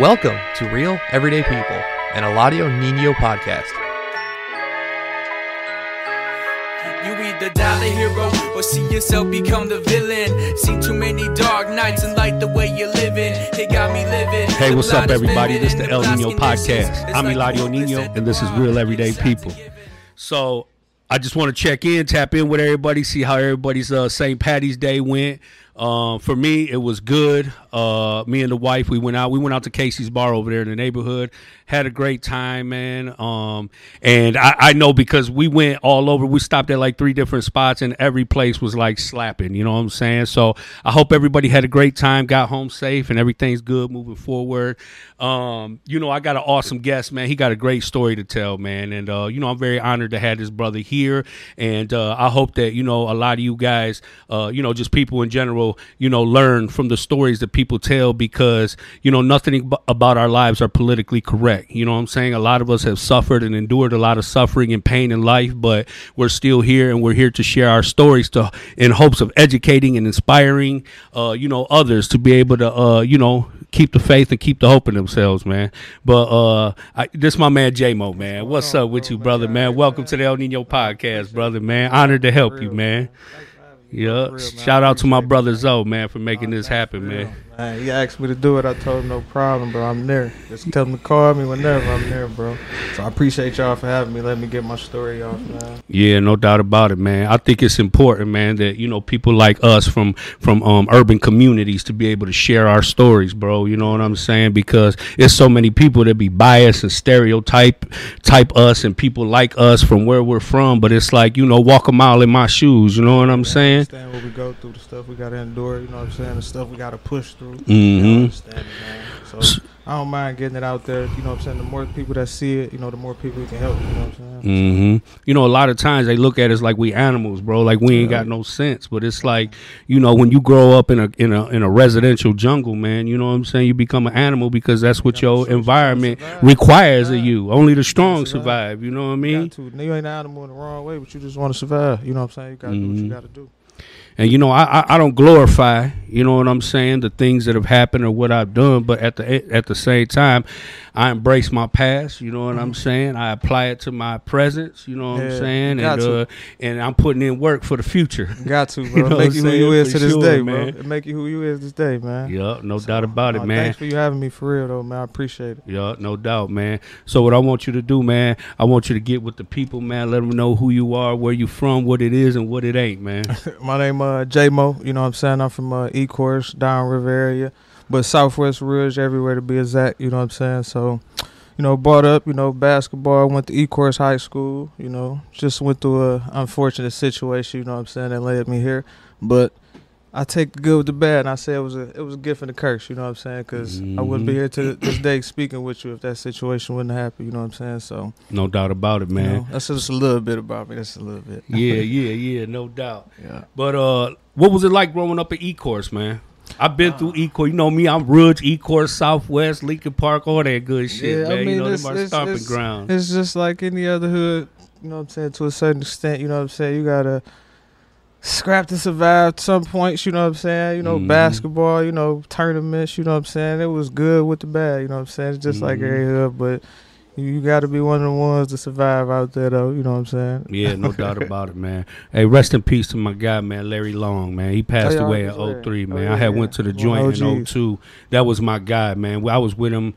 Welcome to Real Everyday People, an Eladio Nino podcast. You either die the hero or see yourself become the villain. Seen too many dark nights and like the way you're living. It got me living. Hey, what's up, everybody? This is the El Nino podcast. I'm Eladio Nino, and this is Real Everyday People. So, I just want to check in, tap in with everybody, see how everybody's uh, St. Patty's Day went. Um, for me, it was good. Uh, me and the wife, we went out. We went out to Casey's Bar over there in the neighborhood. Had a great time, man. Um, and I, I know because we went all over. We stopped at like three different spots, and every place was like slapping. You know what I'm saying? So I hope everybody had a great time, got home safe, and everything's good moving forward. Um, you know, I got an awesome guest, man. He got a great story to tell, man. And uh, you know, I'm very honored to have this brother here, and uh, I hope that you know a lot of you guys, uh, you know, just people in general you know, learn from the stories that people tell because, you know, nothing about our lives are politically correct. You know what I'm saying? A lot of us have suffered and endured a lot of suffering and pain in life, but we're still here and we're here to share our stories to in hopes of educating and inspiring, uh, you know, others to be able to, uh, you know, keep the faith and keep the hope in themselves, man. But uh, I, this my man J Moe, man. What's up with you, brother, man? Welcome to the El Nino podcast, brother, man. Honored to help you, man. Yeah. Shout out to my brother Zoe, man, for making this happen, man. Man, he asked me to do it. I told him no problem, bro. I'm there. Just tell him to call me whenever I'm there, bro. So I appreciate y'all for having me. Let me get my story off, man. Yeah, no doubt about it, man. I think it's important, man, that you know people like us from from um, urban communities to be able to share our stories, bro. You know what I'm saying? Because it's so many people that be biased and stereotype type us and people like us from where we're from, but it's like you know walk a mile in my shoes. You know what I'm yeah, saying? Understand what we go through, the stuff we got to endure. You know what I'm saying? The stuff we got to push through through. Mm-hmm. So I don't mind getting it out there. You know what I'm saying? The more people that see it, you know, the more people we can help. You know what I'm saying? Mm-hmm. You know, a lot of times they look at us like we animals, bro. Like we ain't got no sense. But it's like, you know, when you grow up in a in a in a residential jungle, man, you know what I'm saying? You become an animal because that's what your environment requires of you. Only the strong survive. You know what I mean? You, you ain't an animal in the wrong way, but you just want to survive. You know what I'm saying? You gotta mm-hmm. do what you mm-hmm. gotta do. And you know, I, I, I don't glorify, you know what I'm saying, the things that have happened or what I've done, but at the at the same time, I embrace my past. You know what mm-hmm. I'm saying? I apply it to my presence. You know what yeah, I'm saying? And uh, and I'm putting in work for the future. Got to, bro. you know make you who you is to this sure, day, man. bro. It make you who you is this day, man. Yeah, no so, doubt about it, uh, man. Thanks for you having me for real, though, man. I appreciate it. Yeah, no doubt, man. So what I want you to do, man, I want you to get with the people, man. Let them know who you are, where you from, what it is, and what it ain't, man. my name uh J Moe. You know what I'm saying? I'm from uh, Ecorse, down River area but Southwest Rouge everywhere to be exact. You know what I'm saying? So, you know, brought up, you know, basketball. Went to Ecorse High School. You know, just went through a unfortunate situation. You know what I'm saying? That led me here, but. I take the good with the bad, and I say it was a it was a gift and a curse. You know what I'm saying? Because mm-hmm. I wouldn't be mm-hmm. here to this day speaking with you if that situation wouldn't happen. You know what I'm saying? So no doubt about it, man. You know, that's just a little bit about me. That's a little bit. yeah, yeah, yeah, no doubt. Yeah. But uh, what was it like growing up at Ecorse, man? I've been uh, through Ecorse. You know me, I'm Rouge, Ecorse, Southwest, Lincoln Park, all that good shit, yeah, man. I mean, you know, it's, it's, stomping it's, ground. It's just like any other hood, you know what I'm saying, to a certain extent, you know what I'm saying? You gotta scrap to survive at some points, you know what I'm saying? You know, mm-hmm. basketball, you know, tournaments, you know what I'm saying? It was good with the bad, you know what I'm saying? It's just mm-hmm. like every hood, but you got to be one of the ones to survive out there, though. You know what I'm saying? Yeah, no doubt about it, man. Hey, rest in peace to my guy, man, Larry Long, man. He passed oh, away in 03, man. Oh, yeah, I had went to the joint in 02. That was my guy, man. I was with him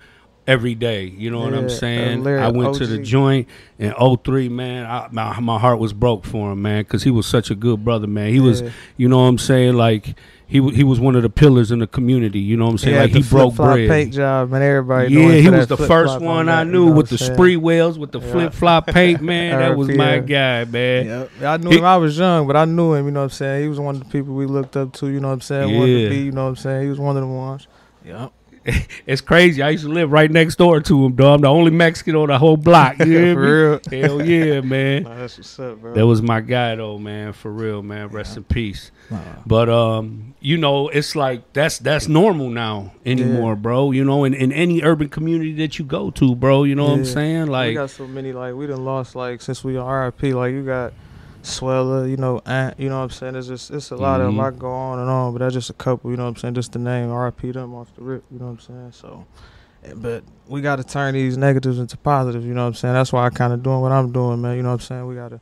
every day. You know yeah, what I'm saying? I went OG. to the joint in 03, man. I, my, my heart was broke for him, man, because he was such a good brother, man. He yeah. was, you know what I'm saying, like – he he was one of the pillars in the community. You know what I'm saying? Yeah, like he broke bread. Paint job, man. Everybody. Yeah, he was the first one I knew with the Sprewells with the yeah. flip flop paint. Man, that was my guy, man. Yeah, I knew he, him. I was young, but I knew him. You know what I'm saying? He was one of the people we looked up to. You know what I'm saying? Yeah. Wanted to be. You know what I'm saying? He was one of the ones. Yep. it's crazy. I used to live right next door to him, though. I'm the only Mexican on the whole block. You for real? Hell yeah, man. Nah, that's what's up, bro. That was my guy, though, man. For real, man. Rest yeah. in peace. Nah. But um, you know, it's like that's that's normal now anymore, yeah. bro. You know, in, in any urban community that you go to, bro. You know yeah. what I'm saying? Like, we got so many. Like, we done lost like since we RIP. Like, you got Swella, you know, Ant, you know what I'm saying? It's just it's a lot mm-hmm. of them. I go on and on, but that's just a couple, you know what I'm saying? Just the name, RIP them off the rip, you know what I'm saying? So but we got to turn these negatives into positives. You know what I'm saying? That's why I kind of doing what I'm doing, man. You know what I'm saying? We got to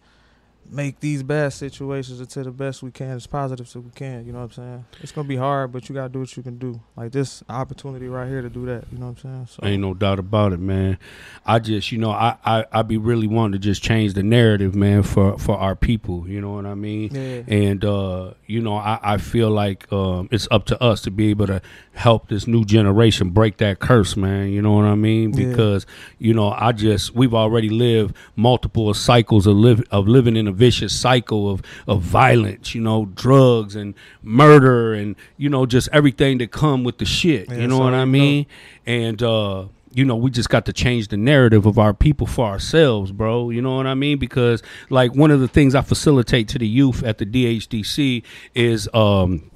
make these bad situations into the best we can, as positive as we can. You know what I'm saying? It's gonna be hard, but you gotta do what you can do. Like this opportunity right here to do that. You know what I'm saying? So ain't no doubt about it, man. I just, you know, I I I be really wanting to just change the narrative, man, for for our people. You know what I mean? Yeah. And uh, you know, I I feel like um, it's up to us to be able to help this new generation break that curse, man. You know what I mean? Because yeah. you know, I just we've already lived multiple cycles of live of living in a vicious cycle of of violence, you know, drugs and murder and you know just everything that come with the shit. Yeah, you know what I mean? Know. And uh you know, we just got to change the narrative of our people for ourselves, bro. You know what I mean? Because like one of the things I facilitate to the youth at the DHDC is um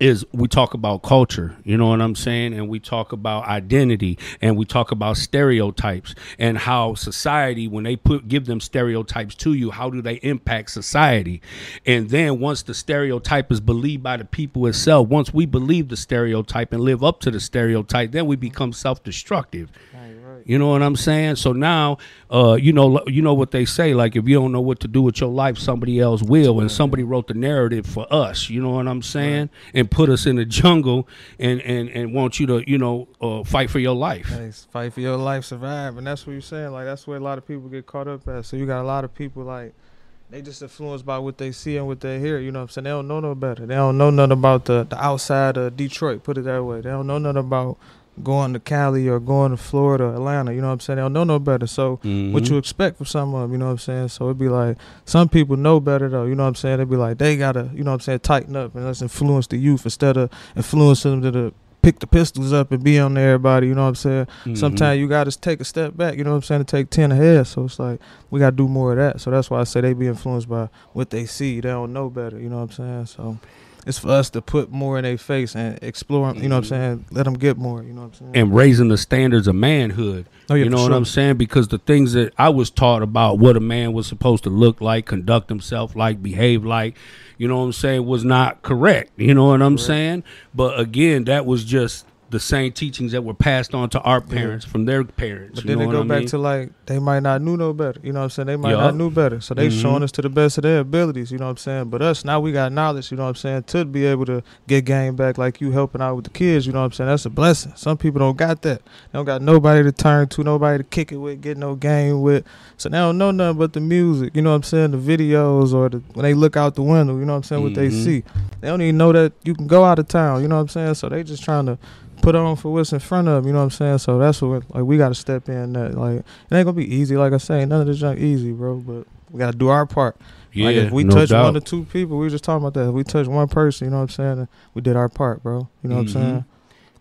is we talk about culture, you know what I'm saying? And we talk about identity and we talk about stereotypes and how society, when they put give them stereotypes to you, how do they impact society? And then once the stereotype is believed by the people itself, once we believe the stereotype and live up to the stereotype, then we become self-destructive. You know what I'm saying? So now, uh, you know, you know what they say. Like if you don't know what to do with your life, somebody else will. And somebody wrote the narrative for us. You know what I'm saying? Right. And put us in the jungle and and and want you to, you know, uh, fight for your life. Hey, fight for your life, survive, and that's what you're saying. Like that's where a lot of people get caught up at. So you got a lot of people like they just influenced by what they see and what they hear. You know what I'm saying? They don't know no better. They don't know nothing about the, the outside of Detroit, put it that way. They don't know nothing about going to Cali or going to Florida, Atlanta, you know what I'm saying? They don't know no better. So mm-hmm. what you expect from some of them, you know what I'm saying? So it'd be like some people know better though, you know what I'm saying? They'd be like, they gotta, you know what I'm saying, tighten up and let's influence the youth instead of influencing them to pick the pistols up and be on everybody, you know what I'm saying? Mm-hmm. Sometimes you gotta take a step back, you know what I'm saying, to take ten ahead. So it's like we gotta do more of that. So that's why I say they be influenced by what they see. They don't know better, you know what I'm saying? So it's for us to put more in their face and explore them, you know what I'm mm-hmm. saying? Let them get more, you know what I'm saying? And raising the standards of manhood. Oh, yeah, you know what sure. I'm saying? Because the things that I was taught about what a man was supposed to look like, conduct himself like, behave like, you know what I'm saying, was not correct. You know what I'm correct. saying? But again, that was just the same teachings that were passed on to our parents yeah. from their parents. But then they go back mean? to like they might not knew no better. You know what I'm saying? They might yep. not knew better. So they mm-hmm. showing us to the best of their abilities, you know what I'm saying? But us now we got knowledge, you know what I'm saying, to be able to get game back like you helping out with the kids, you know what I'm saying? That's a blessing. Some people don't got that. They don't got nobody to turn to, nobody to kick it with, get no game with. So they don't know nothing but the music, you know what I'm saying, the videos or the when they look out the window, you know what I'm saying, mm-hmm. what they mm-hmm. see. They don't even know that you can go out of town, you know what I'm saying? So they just trying to put on for what's in front of them. You know what I'm saying? So that's what like we got to step in. That like it ain't gonna be easy. Like I say, none of this junk easy, bro. But we got to do our part. Yeah, like if we no touch doubt. one or two people, we were just talking about that. If we touch one person, you know what I'm saying? We did our part, bro. You know mm-hmm. what I'm mm-hmm. saying?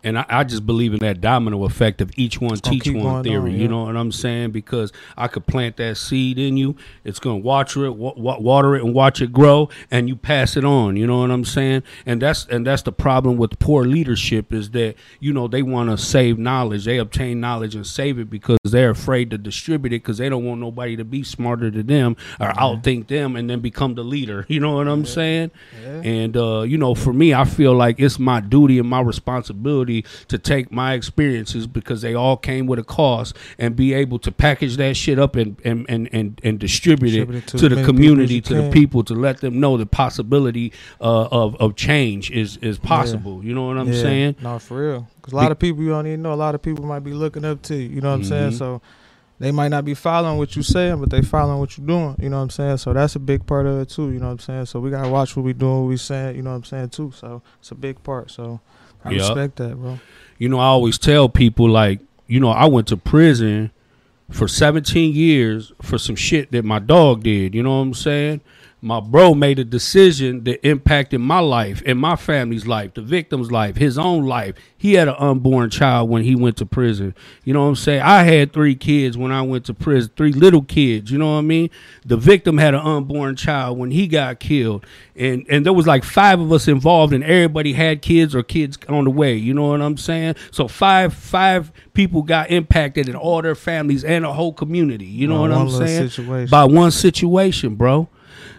And I, I, just believe in that domino effect of each one teach one theory. On, yeah. You know what I'm saying? Because I could plant that seed in you. It's gonna water it, wa- water it, and watch it grow, and you pass it on. You know what I'm saying? And that's and that's the problem with poor leadership is that you know they want to save knowledge. They obtain knowledge and save it because they're afraid to distribute it because they don't want nobody to be smarter than them or yeah. outthink them and then become the leader. You know what I'm yeah. saying? And uh, you know, for me, I feel like it's my duty and my responsibility to take my experiences because they all came with a cost and be able to package that shit up and and and and, and distribute, distribute it to, to the community, to the people, to let them know the possibility uh, of of change is is possible. Yeah. You know what I'm yeah. saying? No, for real. Because a lot be- of people you don't even know. A lot of people might be looking up to you. You know what mm-hmm. I'm saying? So they might not be following what you're saying, but they following what you're doing. You know what I'm saying? So that's a big part of it too. You know what I'm saying? So we gotta watch what we doing, what we saying. You know what I'm saying too. So it's a big part. So I yep. respect that, bro. You know, I always tell people like, you know, I went to prison for 17 years for some shit that my dog did. You know what I'm saying? My bro made a decision that impacted my life and my family's life, the victim's life, his own life. He had an unborn child when he went to prison. You know what I'm saying? I had three kids when I went to prison, three little kids. You know what I mean? The victim had an unborn child when he got killed, and and there was like five of us involved, and everybody had kids or kids on the way. You know what I'm saying? So five five people got impacted, and all their families and a whole community. You know what I'm saying? Situation. By one situation, bro.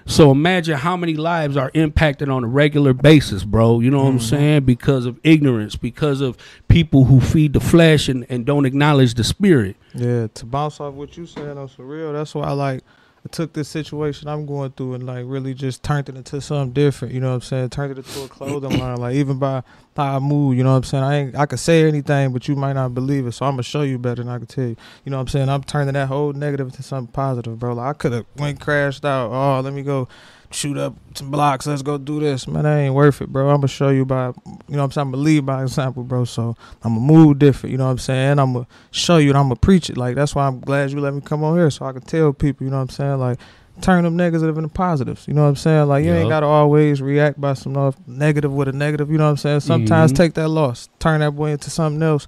So imagine how many lives are impacted on a regular basis, bro. You know what I'm Mm-hmm. saying? Because of ignorance, because of people who feed the flesh and, and don't acknowledge the spirit. Yeah, to bounce off what you said on some real, that's why I like I took this situation I'm going through and like really just turned it into something different. You know what I'm saying? Turned it into a clothing line. Like even by how I move, you know what I'm saying? I ain't I could say anything, but you might not believe it. So I'm gonna show you better than I can tell you. You know what I'm saying? I'm turning that whole negative into something positive, bro. Like I could have went crashed out. Oh, let me go shoot up some blocks. Let's go do this, man. That ain't worth it, bro. I'm gonna show you by, you know what I'm saying. I'm gonna lead by example, bro. So I'm gonna move different. You know what I'm saying? I'm gonna show you and I'm gonna preach it. Like that's why I'm glad you let me come on here so I can tell people. You know what I'm saying? Like turn them negative into positives. You know what I'm saying? Like you Yup. ain't gotta always react by some negative with a negative. You know what I'm saying? Sometimes Mhm. take that loss, turn that boy into something else.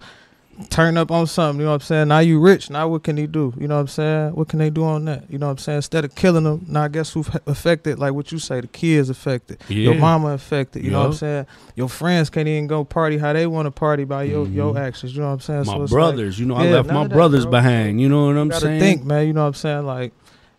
Turn up on something, you know what I'm saying? Now you rich. Now what can he do? You know what I'm saying? What can they do on that? You know what I'm saying? Instead of killing them, now guess who's affected? Like what you say, the kids affected. Your mama affected. You know what I'm saying? Your friends can't even go party how they want to party by your Mhm. your actions. You know what I'm saying? My so brothers, you know, I yeah, left my that, brothers bro. behind. You know what I'm saying? think, man. You know what I'm saying? Like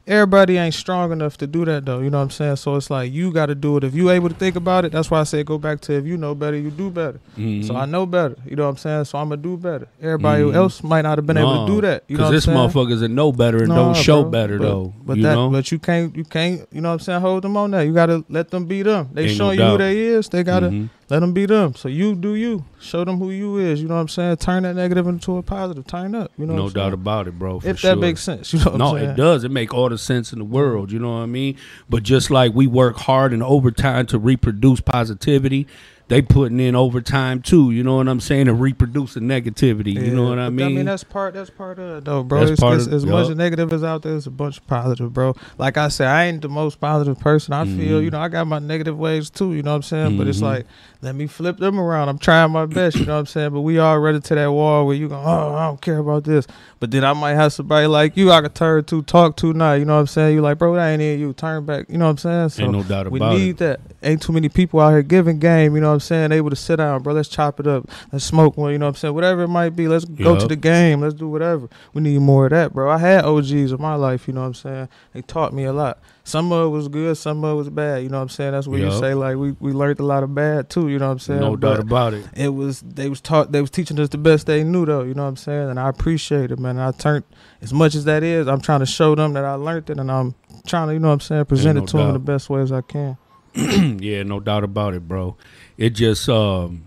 everybody ain't strong enough to do that though. You know what I'm saying? So it's like you got to do it. If you able to think about it, that's why I say go back to if you know better, you do better. Mhm. So I know better. You know what I'm saying? So I'm gonna do better. Everybody Mhm. else might not have been able to do that. You know what I'm this motherfuckers that know better and don't show bro. better But- though. But you that, know? but you can't, you can't, you know what I'm saying? Hold them on that. You gotta let them be them. They Ain't no showing you who they is. They gotta Mhm. Let them be them. So you do you. Show them who you is. You know what I'm saying? Turn that negative into a positive. Turn up. You know, no doubt saying? about it, bro. For If sure. that makes sense. You know what no, I'm saying? it does. It make all the sense in the world. You know what I mean? But just like we work hard and overtime to reproduce positivity, they putting in overtime too. You know what I'm saying? To reproduce the negativity. You know what I mean? I mean that's part that's part of it though, bro. That's It's, part it's, of- as much yup. negative as out there, it's a bunch of positive, bro. Like I said, I ain't the most positive person. I feel, Mhm. you know, I got my negative ways too. You know what I'm saying? But it's Mhm. like, let me flip them around. I'm trying my best. You know what I'm saying? But we all ready to that wall where you go, oh, I don't care about this. But then I might have somebody like you I could turn to, talk to now. You know what I'm saying? You like, bro, that ain't in you. Turn back. You know what I'm saying? So Ain't no doubt we about need it. that. Ain't too many people out here giving game, you know what I'm saying? Able to sit down, bro. Let's chop it up. Let's smoke one, you know what I'm saying? Whatever it might be. Let's go to the game. Let's do whatever. We need more of that, bro. I had OGs in my life, you know what I'm saying? They taught me a lot. Some of it was good, some of it was bad, you know what I'm saying? That's what you say, like we, we learned a lot of bad too, you know what I'm saying? No But doubt about it. it was they was taught they was teaching us the best they knew though, you know what I'm saying? And I appreciate it, man. And I turned as much as that is, I'm trying to show them that I learned it and I'm trying to, you know what I'm saying, present no it to them in the best way as I can. yeah, no doubt about it, bro. It just um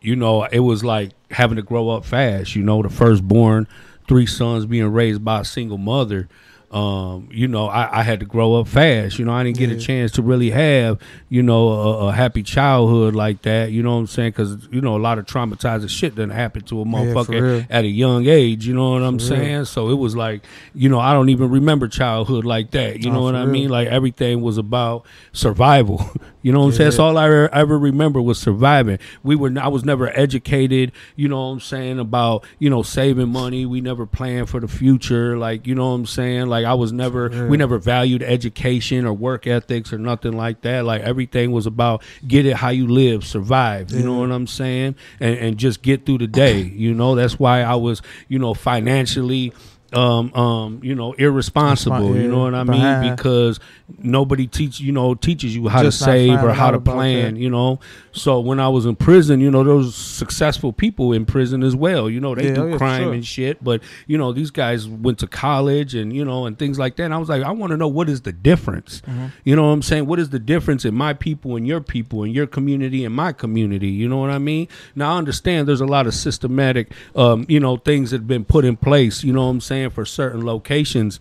you know, it was like having to grow up fast, you know, the firstborn, three sons being raised by a single mother. Um, you know, I, I had to grow up fast. You know, I didn't get a chance to really have, you know, a, a happy childhood like that. You know what I'm saying? Because you know, a lot of traumatizing shit doesn't happen to a motherfucker real. at a young age. You know what I'm For real. saying? So it was like, you know, I don't even remember childhood like that. You Nah, know what for I real. mean? Like everything was about survival. you know what I'm saying? That's all I ever, ever remember was surviving. We were, I was never educated. You know what I'm saying about you know saving money. We never planned for the future. Like you know what I'm saying? Like I was never, real. we never valued education or work ethics or nothing like that. Like everything was about get it how you live, survive. You know what I'm saying? And and just get through the day. You know that's why I was you know financially. Um, um, you know, irresponsible. You know what I mean? Behind. Because nobody teach you know teaches you how Just to save or how to plan. that. You know, so when I was in prison, you know, those successful people in prison as well. You know, they Yeah, oh, do yeah, crime sure. and shit, but you know, these guys went to college and you know and things like that. And I was like, I want to know what is the difference. Mm-hmm. You know what I'm saying? What is the difference in my people and your people and your community and my community? You know what I mean? Now I understand there's a lot of systematic, um, you know, things that have been put in place. You know what I'm saying for certain locations.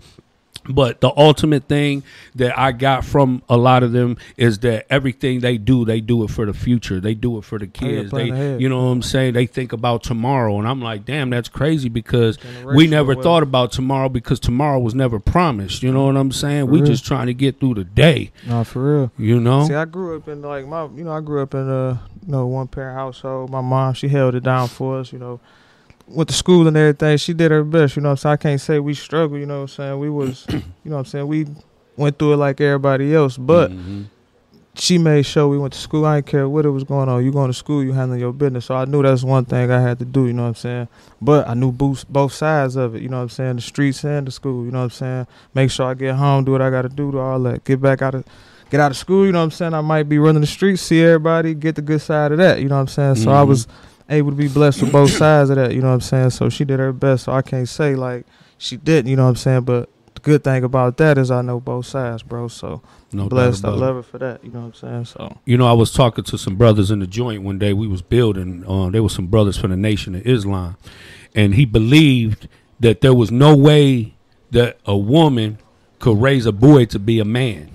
But the ultimate thing that I got from a lot of them is that everything they do, they do it for the future. They do it for the kids. they, ahead. you know what I'm saying? They think about tomorrow, and I'm like, damn, that's crazy because we never thought about tomorrow because tomorrow was never promised. You know what I'm saying? For We real. just trying to get through the day. No, for real. You know? See, I grew up in like my, you know, I grew up in a, you know, one parent household. My mom, she held it down for us. You know, went to school and everything. She did her best. You know, so I can't say we struggled. You know, what I'm saying we was, you know, what I'm saying we went through it like everybody else. But Mhm. she made sure we went to school. I didn't care what it was going on. You going to school, you handling your business. So I knew that's one thing I had to do, you know what I'm saying? But I knew both, both sides of it, you know what I'm saying? The streets and the school, you know what I'm saying? Make sure I get home, do what I got to do, do all that. Get back out of get out of school, you know what I'm saying? I might be running the streets, see everybody, get the good side of that, you know what I'm saying? So Mhm. I was able to be blessed with both sides of that, you know what I'm saying? So she did her best, so I can't say like she didn't, you know what I'm saying? But the good thing about that is I know both sides, bro. So No blessed. I it. love her for that, you know what I'm saying? So You know, I was talking to some brothers in the joint one day. We was building. Uh, there were some brothers from the Nation of Islam, and he believed that there was no way that a woman could raise a boy to be a man.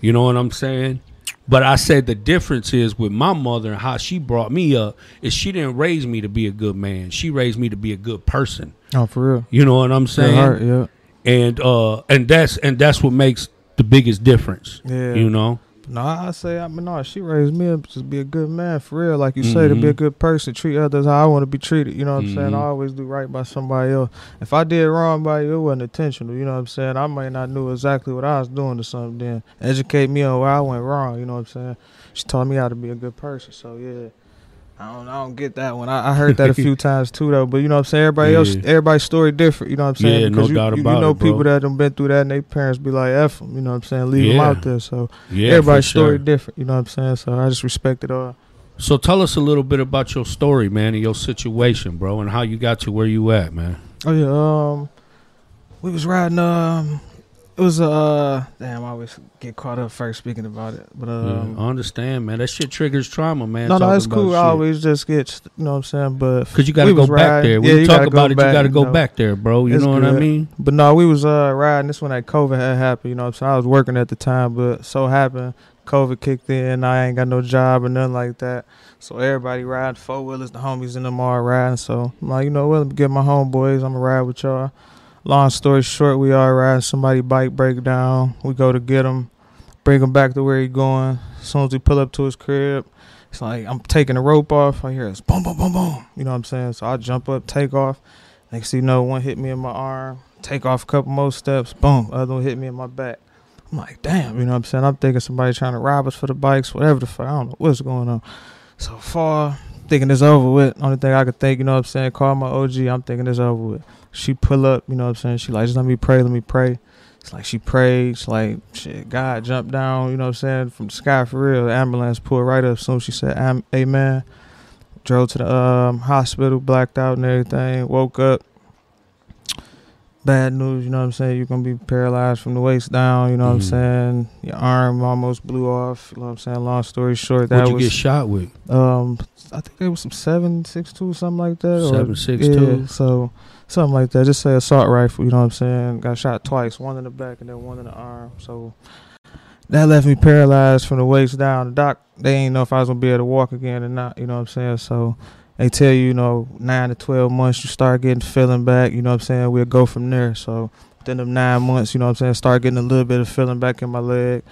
You know what I'm saying? But I said the difference is with my mother and how she brought me up is she didn't raise me to be a good man. She raised me to be a good person. Oh, for real. You know what I'm saying? heart, yeah. And uh and that's and that's what makes the biggest difference. Yeah. You know? No, I say I mean no, she raised me up to be a good man for real. Like you say, to be a Mhm. good person, treat others how I want to be treated. You know what I'm saying? I always do right by somebody else. If I did wrong by you, it wasn't intentional. You know what I'm saying? I might not knew exactly what I was doing to something. Then educate me on where I went wrong. You know what I'm saying? She taught me how to be a good person. So yeah. I don't, I don't get that one. I, I heard that a few times too, though. But you know what I'm saying. Everybody else, everybody's story different. You know what I'm saying? Yeah, no Because you, doubt you, about you know it, people that have been through that, and their parents be like, "F them." You know what I'm saying? Leave them out there. So Yeah. everybody's for sure. story different. You know what I'm saying? So I just respect it all. So tell us a little bit about your story, man, and your situation, bro, and how you got to where you at, man. Oh yeah, um, we was riding. Um, it was uh, damn, I always get caught up first speaking about it, but um, Yeah, I understand, man. That shit triggers trauma, man. no, no, it's cool. about I always just get, you know what I'm saying, but Cause you gotta go back riding. there. When Yeah, you talk about it, you gotta go know. back there, bro. You It's know what I mean? But no, we was uh riding this when that COVID had happened. You know what I'm saying? I was working at the time, but so happened COVID kicked in. I ain't got no job or nothing like that. So everybody riding four wheelers, the homies in them all riding. So I'm like, you know what? Let me get my homeboys. I'm gonna ride with y'all. Long story short, we all ride Somebody bike break down. We go to get him, bring him back to where he going. As soon as we pull up to his crib, it's like I'm taking the rope off. I hear it's boom, boom, boom, boom. You know what I'm saying? So I jump up, take off. Next thing you know, one hit me in my arm. Take off a couple more steps. Boom. Other one hit me in my back. I'm like, damn. You know what I'm saying? I'm thinking somebody trying to rob us for the bikes, whatever the fuck. I don't know what's going on. So far, thinking it's over with. Only thing I could think, you know what I'm saying? Call my OG. I'm thinking it's over with. She pull up, you know what I'm saying? She like, just let me pray, let me pray. It's like she prayed. It's like, shit, God jumped down, you know what I'm saying, from the sky for real. The ambulance pulled right up. Soon she said, Am- Amen. Drove to the um, hospital, blacked out and everything. Woke up. Bad news, you know what I'm saying? You're going to be paralyzed from the waist down, you know what Mhm. I'm saying? Your arm almost blew off, you know what I'm saying? Long story short, that What'd you was. get shot with? Um, I think it was some seven six two something like that. or- Seven six yeah, two. So something like that. Just say assault rifle. You know what I'm saying? Got shot twice, one in the back and then one in the arm. So that left me paralyzed from the waist down. The doc they ain't know if I was gonna be able to walk again or not. You know what I'm saying? So they tell you, you know, nine to twelve months you start getting feeling back. You know what I'm saying? We'll go from there. So within them nine months, you know what I'm saying, start getting a little bit of feeling back in my leg.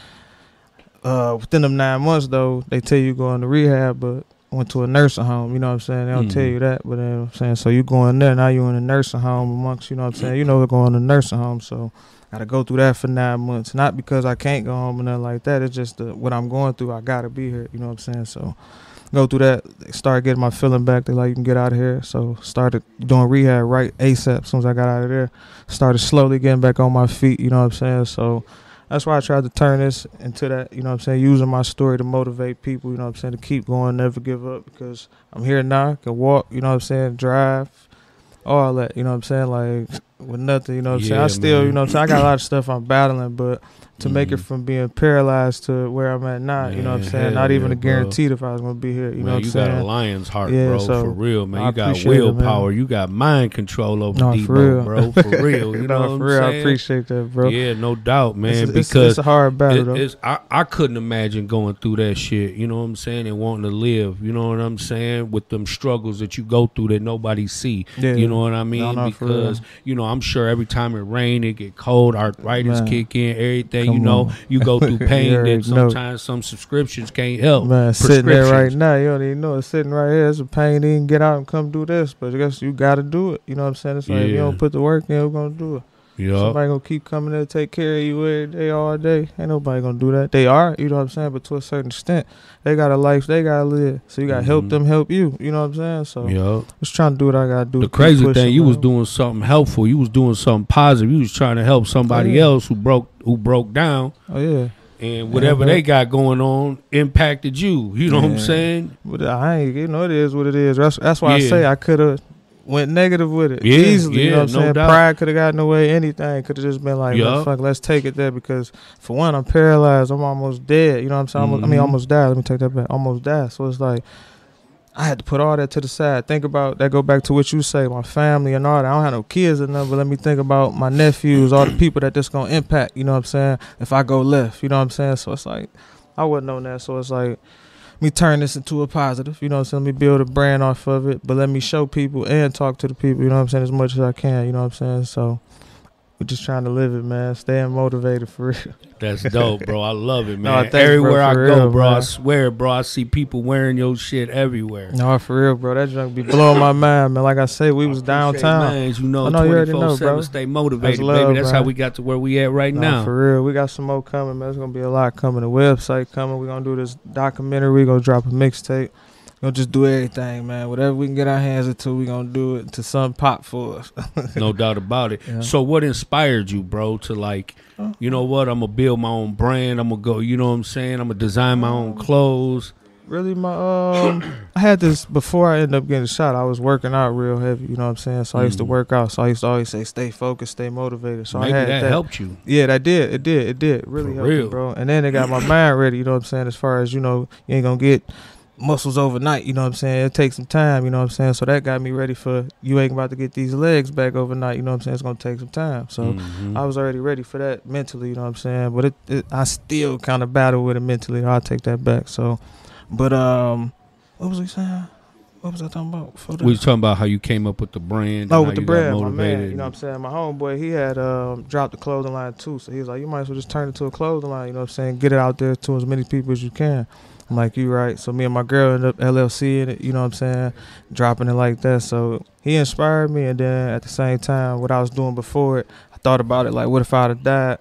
Uh, within them nine months though, they tell you go into rehab, but went to a nursing home. You know what I'm saying? They don't tell Mhm. you that, but you know what I'm saying. So you going in there now. You in a nursing home amongst you know what I'm saying. You know we're going to nursing home, so I gotta go through that for nine months. Not because I can't go home or nothing like that. It's just the, what I'm going through. I gotta be here. You know what I'm saying? So go through that. Start getting my feeling back. They like you can get out of here. So started doing rehab right ASAP. As soon as I got out of there, started slowly getting back on my feet. You know what I'm saying? So. That's why I tried to turn this into that, you know what I'm saying, using my story to motivate people, you know what I'm saying, to keep going, never give up because I'm here now, I can walk, you know what I'm saying, drive, all that, you know what I'm saying, like with nothing, you know what I'm saying. I still, man. you know what I'm saying, I got a lot of stuff I'm battling, but to make it Mhm. from being paralyzed to where I'm at now, you know what I'm saying, not even yeah, a bro. guaranteed if I was gonna be here, you man, know what I'm you got a lion's heart, Yeah, bro. so for real, man. I You got appreciate it, willpower. You got mind control over No, Debo, for real. bro. For real. You no, know for what real, I'm I saying? appreciate that, bro. Yeah, no doubt, man. it's, it's, because it's a hard battle, it- though. it's, I, I couldn't imagine going through that shit, you know what I'm saying, and wanting to live, you know what I'm saying, with them struggles that you go through that nobody see. Yeah. You know what I mean? no, because, you know, I'm sure every time it rain, it get cold, arthritis Man. kick in, everything, Come you know, on. you go through pain that sometimes some subscriptions can't help. Man, sitting there right now, you don't even know it's sitting right here. It's a pain. You can get out and come do this, but I guess you got to do it. You know what I'm saying? It's like if you Yeah. don't put the work in, we're gonna do it. Yeah. Somebody gonna keep coming there to take care of you every day, all day. Ain't nobody gonna do that. They are, you know what I'm saying, but to a certain extent, they got a life they gotta live. So you gotta help Mhm. them help you. You know what I'm saying? So Yeah. just trying to do what I gotta do. The crazy thing, you was doing something helpful. You was doing something positive. You was trying to help somebody yeah. else who broke who broke down, Oh yeah, and whatever Mhm. they got going on impacted you. You know what I'm saying? but I ain't. You know it is what it is. That's that's why I say I could have went negative with it Yeah, easily. you know what I'm no saying? doubt. Pride could have gotten away. Anything could have just been like. "Man, fuck, let's take it there because for one, I'm paralyzed. I'm almost dead. You know what I'm saying? Almost- I mean, Mhm. almost died. Let me take that back. Almost died. So it's like. I had to put all that to the side. Think about that. Go back to what you say, my family and all that. I don't have no kids or nothing, but let me think about my nephews, all the people that this gonna impact. You know what I'm saying? If I go left, you know what I'm saying. So it's like I wouldn't know that. So it's like me turn this into a positive. You know what I'm saying? Let me build a brand off of it, but let me show people and talk to the people. You know what I'm saying? As much as I can. You know what I'm saying? So we're just trying to live it, man. Staying motivated for real. That's dope, bro. I love it, No, man. thanks, bro, Everywhere I for go, real, bro, I swear, bro, I see people wearing your shit everywhere. No, for real, bro. That junk be blowing my mind, man. Like I say, we was downtown. Man, you know, I know you already know, bro. stay motivated, That's love, baby. That's bro. how we got to where we at right Nah, now. for real. We got some more coming, man. There's gonna be a lot coming. The website coming. We're gonna do this documentary. We're gonna drop a mixtape. Gonna just do everything, man. Whatever we can get our hands into, we gonna do it to some pop for us. no doubt about it. Yeah. So, what inspired you, bro, to like, you know what? I'm gonna build my own brand. I'm gonna go. You know what I'm saying? I'm gonna design my own clothes. really, my um, I had this before I ended up getting shot. I was working out real heavy. You know what I'm saying? So I used to Mhm. work out. So I used to always say, stay focused, stay motivated. So Maybe I had that, that. helped you. Yeah, that did. It did. It did. Really For helped me, real. bro. And then it got my mind ready. You know what I'm saying? As far as you know, you ain't gonna get muscles overnight. You know what I'm saying? It takes some time. You know what I'm saying? So that got me ready for you ain't about to get these legs back overnight. You know what I'm saying? It's gonna take some time. So. Mhm. I was already ready for that mentally, you know what I'm saying? But it, it I still kind of battle with it mentally. I'll take that back. So, but um, what was he saying? What was I talking about? That? we was talking about how you came up with the brand. Oh, and with the brand, my man. You know what I'm saying? My homeboy, he had um, dropped the clothing line too. So he was like, you might as well just turn it to a clothing line. You know what I'm saying? Get it out there to as many people as you can. I'm like, you right. So me and my girl ended up LLC in it. You know what I'm saying? Dropping it like that. So he inspired me. And then at the same time, what I was doing before it, I thought about it like, what if I'd have died?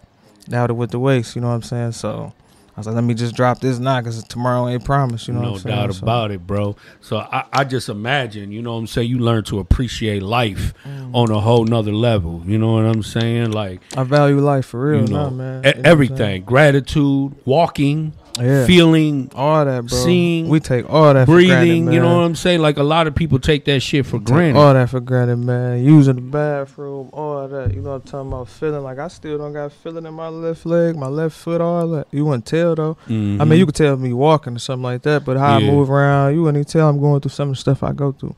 That would have went to waste. You know what I'm saying? So I was like, let me just drop this now because tomorrow ain't promised. You know no what I'm saying? No doubt So- about it, bro. So I, I just imagine, you know what I'm saying, you learn to appreciate life Mm. on a whole nother level. You know what I'm saying? Like I value life for real, you know, now, man. e- You know what I'm saying? everything. Gratitude, walking, Yeah. feeling, all that, bro. seeing, we take all that for breathing. granted, you know what I'm saying? Like a lot of people take that shit for Take granted. All that for granted, man. Using the bathroom, all that. You know what I'm talking about? Feeling like I still don't got feeling in my left leg, my left foot, all that. You wouldn't tell though. I Mhm. mean, you could tell me walking or something like that, but how Yeah. I move around, you wouldn't even tell I'm going through some of the stuff I go through.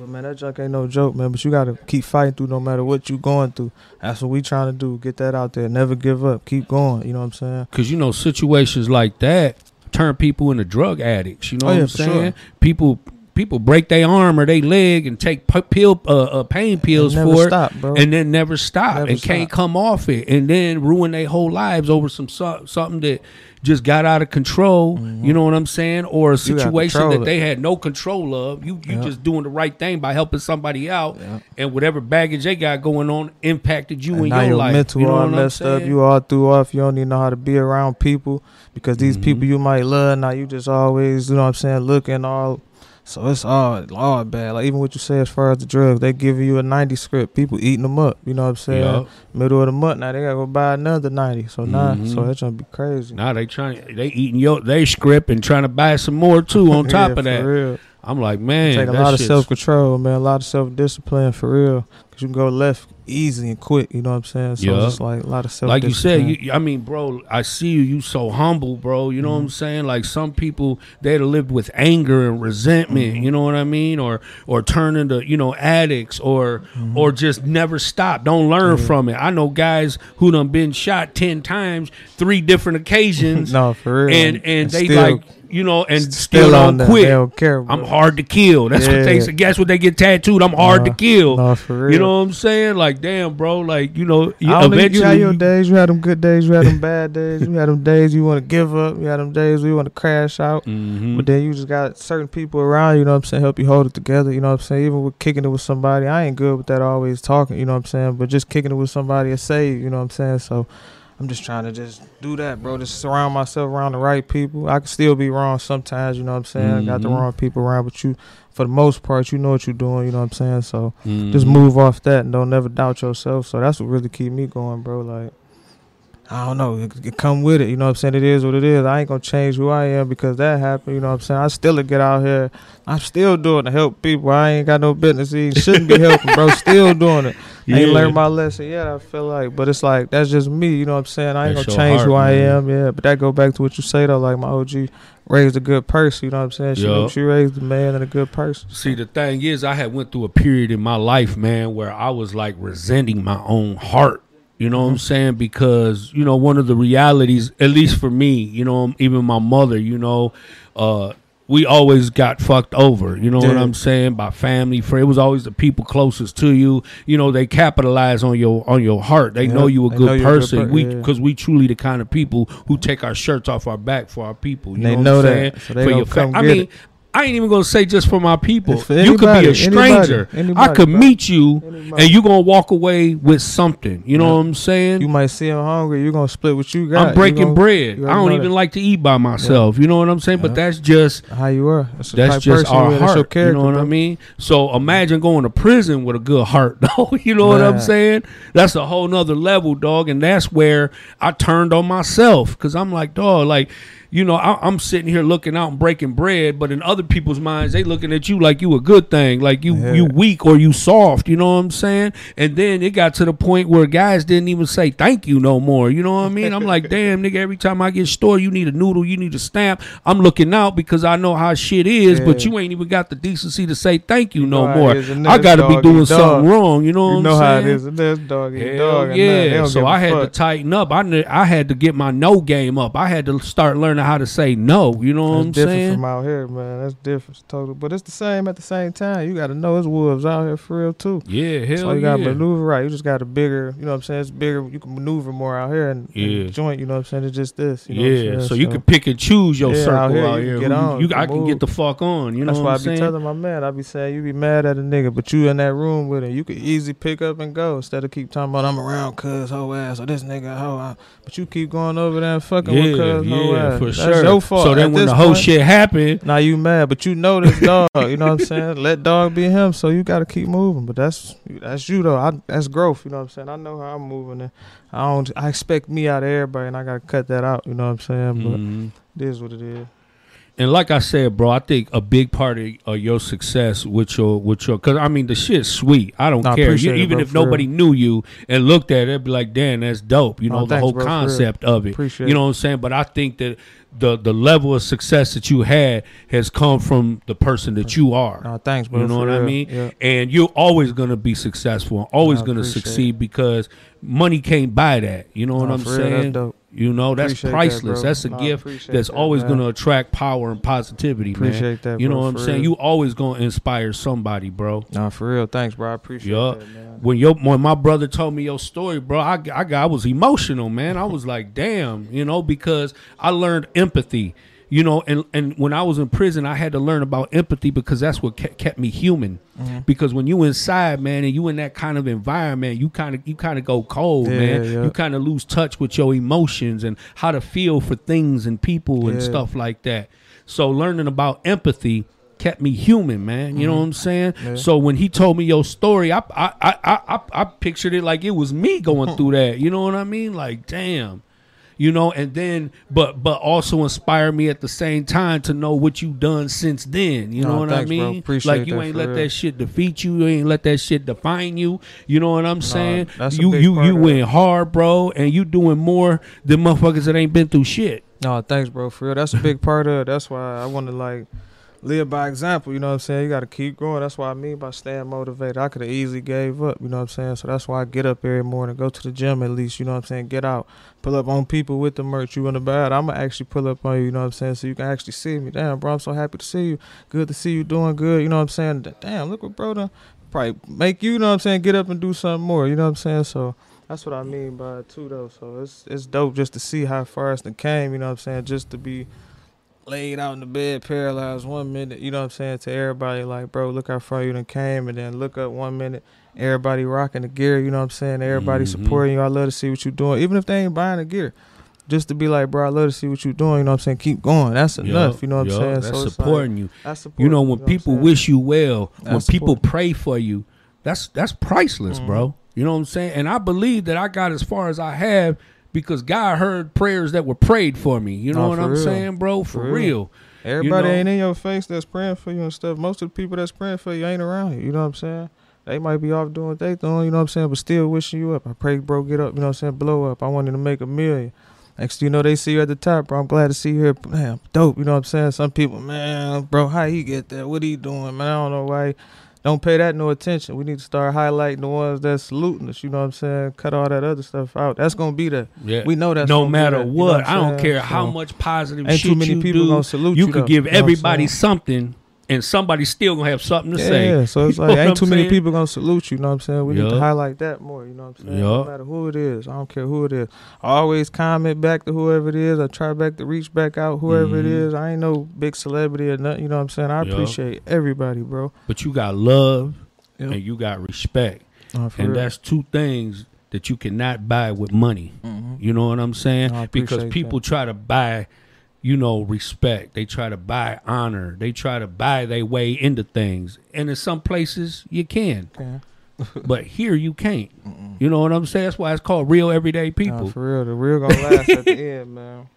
Well, man, that junk ain't no joke, man. But you gotta keep fighting through no matter what you going through. That's what we trying to do. Get that out there. Never give up. Keep going. You know what I'm saying? Cause you know situations like that turn people into drug addicts. You know Oh, what yeah, I'm saying? sure. People people break their arm or their leg and take p- pill uh, uh, pain pills never for stop, bro. it, and then never stop Never and can't come off it, and then ruin their whole lives over some so- something that just got out of control. You know what I'm saying? Or a Mm-hmm. Situation that it. they had no control of. You you Yeah. just doing the right thing by helping somebody out, Yeah. and whatever baggage they got going on impacted you And in your your life. mental you know all messed up. You all threw off. You don't even know how to be around people because these Mhm. people you might love now you just always you know what I'm saying looking all. So it's all all bad. Like even what you say as far as the drugs, they give you a ninety script. People eating them up. You know what I'm saying? Yup. Middle of the month now they gotta go buy another ninety. So now Mhm. so that's gonna be crazy. Now they trying they eating your they script and trying to buy some more too on top Yeah, of that. for real. I'm like, man, Take a lot of self control, man. A lot of self discipline for real. Cause you can go left easy and quick. You know what I'm saying? So Yeah. it's like a lot of self. Like you said, you, I mean, bro, I see you. You so humble, bro. You know what I'm Mm-hmm. saying? Like some people, they'd have lived with anger and resentment. Mm-hmm. You know what I mean? Or or turn into you know addicts, or Mm-hmm. or just never stop. Don't learn from it. I know guys who done been shot ten times, three different occasions, no, for real. and and they still- like you know and still, on quit. They don't care. I'm hard to kill. That's what they say. Guess what they get tattooed? I'm hard to kill. nah, for real. You know what I'm saying? Like, damn, bro. Like, you know, you, eventually you had your days. You had them good days. You had them bad days. You had them days you want to give up. You had them days where you want to crash out. Mhm. But then you just got certain people around, you know what I'm saying, help you hold it together, you know what I'm saying? Even with kicking it with somebody, I ain't good with that always talking, you know what I'm saying? But just kicking it with somebody is save, you know what I'm saying? So I'm just trying to just do that, bro. Just surround myself around the right people. I can still be wrong sometimes, you know what I'm saying? I got the Mhm. wrong people around, but you for the most part, you know what you're doing, you know what I'm saying? So just Mhm. move off that and don't never doubt yourself. So that's what really keep me going, bro. Like I don't know, it, it come with it. You know what I'm saying? It is what it is. I ain't gonna change who I am because that happened. You know what I'm saying? I still get out here. I'm still doing to help people. I ain't got no business. Even shouldn't be helping, bro. Still doing it. I ain't learned my lesson yet. I feel like, but it's like that's just me. You know what I'm saying? I ain't That's gonna your change who I man. am. Yeah, but that go back to what you say though. Like my OG raised a good person. You know what I'm saying? She Yup. she raised a man and a good person. See, the thing is, I had went through a period in my life, man, where I was like resenting my own heart. You know Mm-hmm. what I'm saying? Because you know, one of the realities, at least for me, you know, even my mother, you know, uh, we always got fucked over. You know what I'm saying? By family, friend. It was always the people closest to you. You know, they capitalize on your on your heart. They Yeah, know you a good you're a good person. per- we yeah. because we truly the kind of people who take our shirts off our back for our people. You They know, know what I'm that, saying? so they for your come I mean. it. I ain't even gonna say just for my people. For you could be a stranger. anybody, anybody, I could bro. meet you, Anybody. and you gonna walk away with something. You know Yeah. what I'm saying? You might see him hungry. You're gonna split what you got. I'm breaking gonna- bread. I don't even that. like to eat by myself. You know what I'm saying? But that's just how you are. That's, that's just our. That's heart. character, you know what bro. I mean? So imagine going to prison with a good heart, though. you know what I'm saying? That's a whole nother level, dog. And that's where I turned on myself because I'm like, dog, like. You know, I, I'm sitting here looking out and breaking bread, but in other people's minds, they looking at you like you a good thing, like you Yeah. you weak or you soft. You know what I'm saying? And then it got to the point where guys didn't even say thank you no more. You know what I mean? I'm like, damn, nigga. Every time I get store, you need a noodle, you need a stamp. I'm looking out because I know how shit is, but you ain't even got the decency to say thank you, You no more. it is in I got to be doing something wrong. You know what You I'm know how saying? it is. dog Hell dog. yeah. nothing. They don't So I had to tighten up. I I had to get my no game up. I had to start learning how to say no. You know what That's I'm different saying? from out here, man. That's different, total. But it's the same at the same time. You got to know it's wolves out here for real too. yeah, hell so you got to maneuver right. You just got a bigger, you know what I'm saying? It's bigger. You can maneuver more out here and, and Yeah. joint. You know what I'm saying? It's just this. You know I'm yeah, saying? so you can pick and choose your Yeah, circle out out here, here. you can get Who on, you, you I can get the fuck on. You know That's what why I I'm be saying? telling my man, I be saying you be mad at a nigga, but you in that room with him, you could easy pick up and go instead of keep talking about I'm around cuz whole ass or this nigga hoe. I-" But you keep going over there and fucking with yeah, cuz hoe yeah, ass. for That's sure. your fault. So then At when the whole point, shit happened, Now you mad, but you know this dog. You know what I'm saying? Let dog be him. So you got to keep moving. But that's that's you though. I, that's growth. You know what I'm saying? I know how I'm moving. And I don't. I expect me out of everybody, and I got to cut that out. You know what I'm saying? But mm-hmm. it is what it is. And like I said, bro, I think a big part of, of your success with your with your because I mean the shit's sweet. I don't I care. You, it, even bro, if nobody knew you and looked at it, it'd be like, damn, that's dope. You know the thanks, whole bro, concept of it. Appreciate You know what I'm saying? But I think that the the level of success that you had has come from the person that you are. Nah, thanks, bro. You know what I mean? Yeah. And you're always gonna be successful, always gonna succeed because money can't buy that. You know what I'm real, saying? You know, that's Appreciate priceless. bro. that's a Nah, gift that's that, always man. gonna attract power and positivity, man. Appreciate that. You know bro, what I'm saying? real. You always gonna inspire somebody, bro. Nah, for real. Thanks, bro. I appreciate Yup. that, man. When your when my brother told me your story, bro, I, I got I was emotional, man. I was like, damn, you know, because I learned empathy. You know, and, and when I was in prison, I had to learn about empathy because that's what kept, kept me human. Mm-hmm. Because when you inside, man, and you in that kind of environment, you kind of you kind of go cold, Yeah, man. yeah. You kind of lose touch with your emotions and how to feel for things and people and stuff like that. So learning about empathy kept me human, man. You know what I'm saying? Mm-hmm. Yeah. So when he told me your story, I, I I I I pictured it like it was me going through that. You know what I mean? Like, damn. You know, and then but but also inspire me at the same time to know what you've done since then. You know Nah, what thanks, I mean? Like you ain't let real. that shit defeat you. You ain't let that shit define you. You know what I'm saying? you you you went hard, bro, and you doing more than motherfuckers that ain't been through shit. No, thanks, bro. For real, that's a big part of it. That's why I want to like live by example. You know what I'm saying? You got to keep going. That's what I mean by staying motivated. I could have easily gave up. You know what I'm saying? So that's why I get up every morning, go to the gym at least. You know what I'm saying? Get out, pull up on people with the merch. You in the bad? I'ma actually pull up on you. You know what I'm saying? So you can actually see me. Damn, bro, I'm so happy to see you. Good to see you doing good. You know what I'm saying? Damn, look what bro done. probably make you, you know what I'm saying, get up and do something more. You know what I'm saying? So that's what I mean by it too, though. So it's it's dope just to see how far it's came. You know what I'm saying? Just to be laid out in the bed, paralyzed one minute. You know what I'm saying? To everybody, like, bro, look how far you done came, and then look up one minute. Everybody rocking the gear. You know what I'm saying? Everybody Mhm. supporting you. I love to see what you're doing, even if they ain't buying the gear. Just to be like, bro, I love to see what you're doing. You know what I'm saying? Keep going. That's enough. Yup, you know what I'm saying? That's so it's like- supporting you. that's You know, when what I'm people wish you well, when That's people pray for you, that's that's priceless, Mhm. bro. You know what I'm saying? And I believe that I got as far as I have because God heard prayers that were prayed for me. You know Nah, what I'm real. saying, bro? For, For real. real. Everybody know? ain't in your face that's praying for you and stuff. Most of the people that's praying for you ain't around you. You know what I'm saying? They might be off doing what they doing, you know what I'm saying, but still wishing you up. I pray, bro, get up, you know what I'm saying, blow up. I wanted to make a million. Next you know, they see you at the top, bro. I'm glad to see you here. Man, dope, you know what I'm saying? Some people, man, bro, how he get that? What he doing, man? I don't know why. he- Don't pay that no attention. We need to start highlighting the ones that's saluting us, you know what I'm saying? Cut all that other stuff out. That's going to be the Yeah. We know that. no gonna be matter there, you know what, I'm don't care how much positive Ain't shit too many you people do. gonna salute you you. could though, give you know everybody something, and somebody's still gonna have something to yeah, say. Yeah, so it's like ain't too I'm many people gonna salute you. You know what I'm saying? We need to highlight that more. You know what I'm saying? No matter who it is, I don't care who it is. I always comment back to whoever it is. I try back to reach back out whoever it Mhm. is. I ain't no big celebrity or nothing. You know what I'm saying? I Yup. appreciate everybody, bro. But you got love and you got respect, for and real. that's two things that you cannot buy with money. Mhm. You know what I'm saying? I because people try to buy, you know, respect. They try to buy honor. They try to buy their way into things. And in some places you can, Okay. but here you can't. You know what I'm saying? That's why it's called real everyday Nah, people. for real, the real gonna last at the end, man.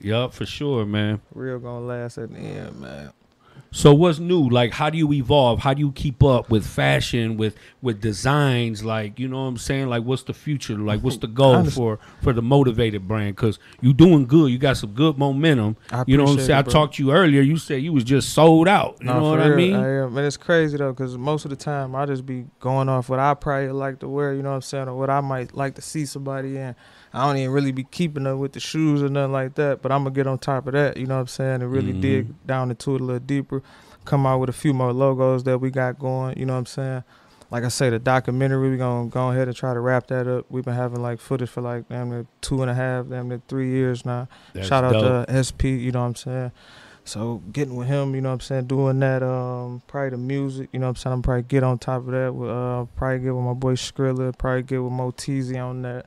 Yup, for sure, man. Real gonna last at the end, man. So what's new? Like how do you evolve? How do you keep up with fashion, with with designs? Like, you know what I'm saying? Like what's the future? Like what's the goal for for the Moetivated brand? Cause you doing good. You got some good momentum. I You know what I'm saying? I it, bro. talked to you earlier. You said you was just sold out. You know what for I mean? I am. And it's crazy though, because most of the time I just be going off what I probably like to wear, you know what I'm saying, or what I might like to see somebody in. I don't even really be keeping up with the shoes or nothing like that, but I'm gonna get on top of that, you know what I'm saying, and really Mhm. dig down into it a little deeper. Come out with a few more logos that we got going, you know what I'm saying. Like I say, the documentary, we gonna go ahead and try to wrap that up. We've been having like footage for like damn near two and a half, damn near three years now. That's Shout out dope. to SP, you know what I'm saying? So getting with him, you know what I'm saying, doing that, um, probably the music, you know what I'm saying, I'm probably get on top of that with uh probably get with my boy Skrilla, probably get with Moteezy on that.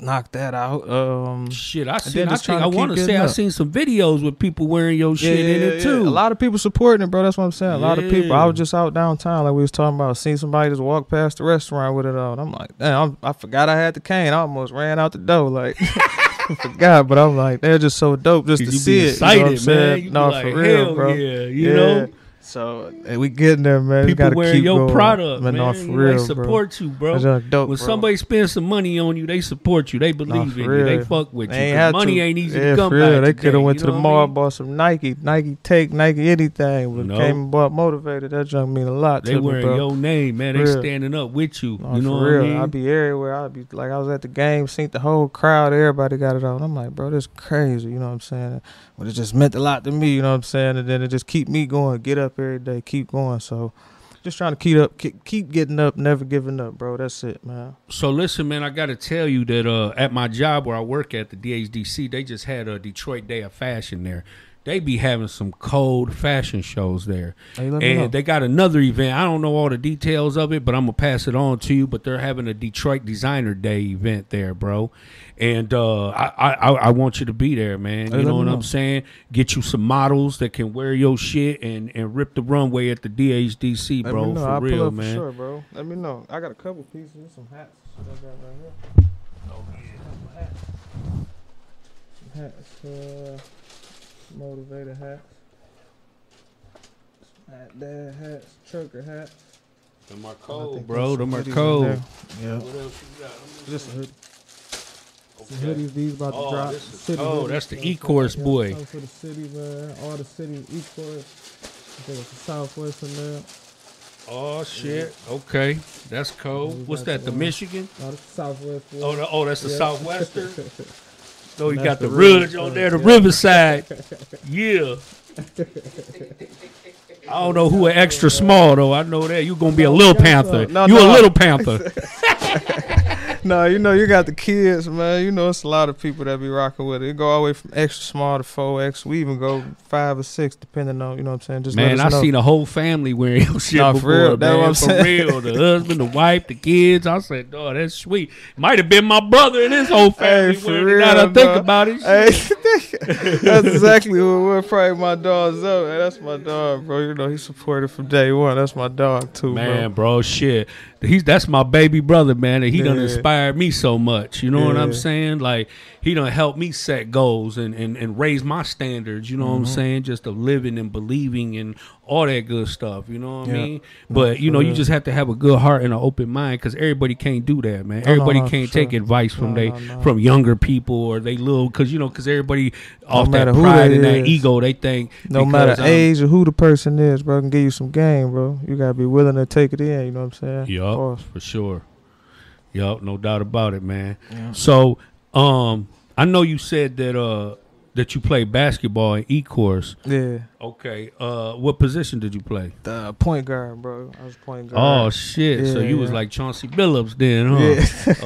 Knock that out. Um Shit, I seen. I think I want to say I seen some videos with people wearing your shit in yeah, it yeah. too. A lot of people supporting it, bro. That's what I'm saying. A lot of people. I was just out downtown, like we was talking about, seeing somebody just walk past the restaurant with it on. I'm like, damn, I'm, I forgot I had the cane. I almost ran out the door, like. I forgot, but I'm like, they're just so dope just to see it. excited, you know what I'm saying? man. You no, like, for real, bro. Yeah, you know. So hey, we getting there, man. We People gotta wearing keep your going. product, man. no, for real, they bro. support you, bro. Dope, when bro. somebody spends some money on you, they support you. They believe for in you. They fuck with They you. ain't 'Cause had money to. ain't easy yeah, to come for real. by. They could have went to the mall, I mean? bought some Nike, Nike take, Nike anything, but No. came and bought Moetivated. That junk mean a lot They to me, wearing bro. your name, man. They Real. standing up with you. No, you know for what real. I mean? I'd be everywhere. I'd be like, I was at the game, seen the whole crowd. Everybody got it on. I'm like, bro, this crazy. You know what I'm saying? But it just meant a lot to me. You know what I'm saying? And then it just keep me going. Get up every day. Keep going. So, just trying to keep up, keep, getting up, never giving up, bro. That's it, man. So listen, man, I got to tell you that uh, at my job where I work at the DHDC, they just had a Detroit Day of Fashion there. They be having some cold fashion shows there, Hey, let me know. and they got another event. I don't know all the details of it, but I'm gonna pass it on to you. But they're having a Detroit Designer Day event there, bro. And uh, I, I I want you to be there, man. Hey, You know what know. I'm saying? Get you some models that can wear your shit and, and rip the runway at the DHDC, Let bro. me know. For I'll real, pull up man. for sure, bro. Let me know. I got a couple pieces, some hats. I got right here. Some hats, uh, motivator hats. Hat dad hats, trucker hats. Them are I cold, bro. there's Them are cold. Yeah. What else you got? Let me Just a see. hoodie. Some hoodies, these about to Oh, drop. is- City oh, hoodies, that's the you know Ecorse saying? boy. Something for the city, man. All the city Ecorse. I think it's the Southwest in there. Oh shit. Okay, that's cold. What's that? The the, uh, Michigan? No, the Southwest. boy. Oh, the, oh, that's the Yeah. Southwestern. So you got the, the ridge on there, the yeah. Riverside. Yeah. I don't know who an extra small though. I know that you gonna be a little panther. No, you a no. little panther. No, you know, you got the kids, man. You know, it's a lot of people that be rocking with it. It go all the way from extra small to 4X. We even go five or six, depending on, you know what I'm saying? Just Man, I seen a whole family wearing your shit Nah, for before, real. That's man. what I'm for saying. real. The husband, the wife, the kids. I said, "Dog, that's sweet." Might have been my brother and his whole family. Hey, for real, now that I think about it, Hey, that's exactly what we're probably my dog's up. Hey, that's my dog, bro. You know, he supported from day one. That's my dog, too, Man, bro, shit. He's that's my baby brother, man, and he done Yeah. Inspired me so much. You know what I'm saying? Like he done helped me set goals and, and, and raise my standards, you know what I'm Mm-hmm. saying? Just of living and believing and all that good stuff, you know what I mean? But you know, you just have to have a good heart and an open mind because everybody can't do that, man. No, no, everybody no, for can't take advice from No, they no, no. from younger people or they little because you know because everybody off that who pride and that ego they think No because, matter um, age or who the person is, bro, can give you some game, bro. You gotta be willing to take it in. You know what I'm saying? Pause. for sure. Yup, no doubt about it, man. So, um, I know you said that uh that you play basketball in E course. Yeah, Okay. Uh, what position did you play? the point guard, bro. I was point guard. Oh shit! so you was like Chauncey Billups then, huh?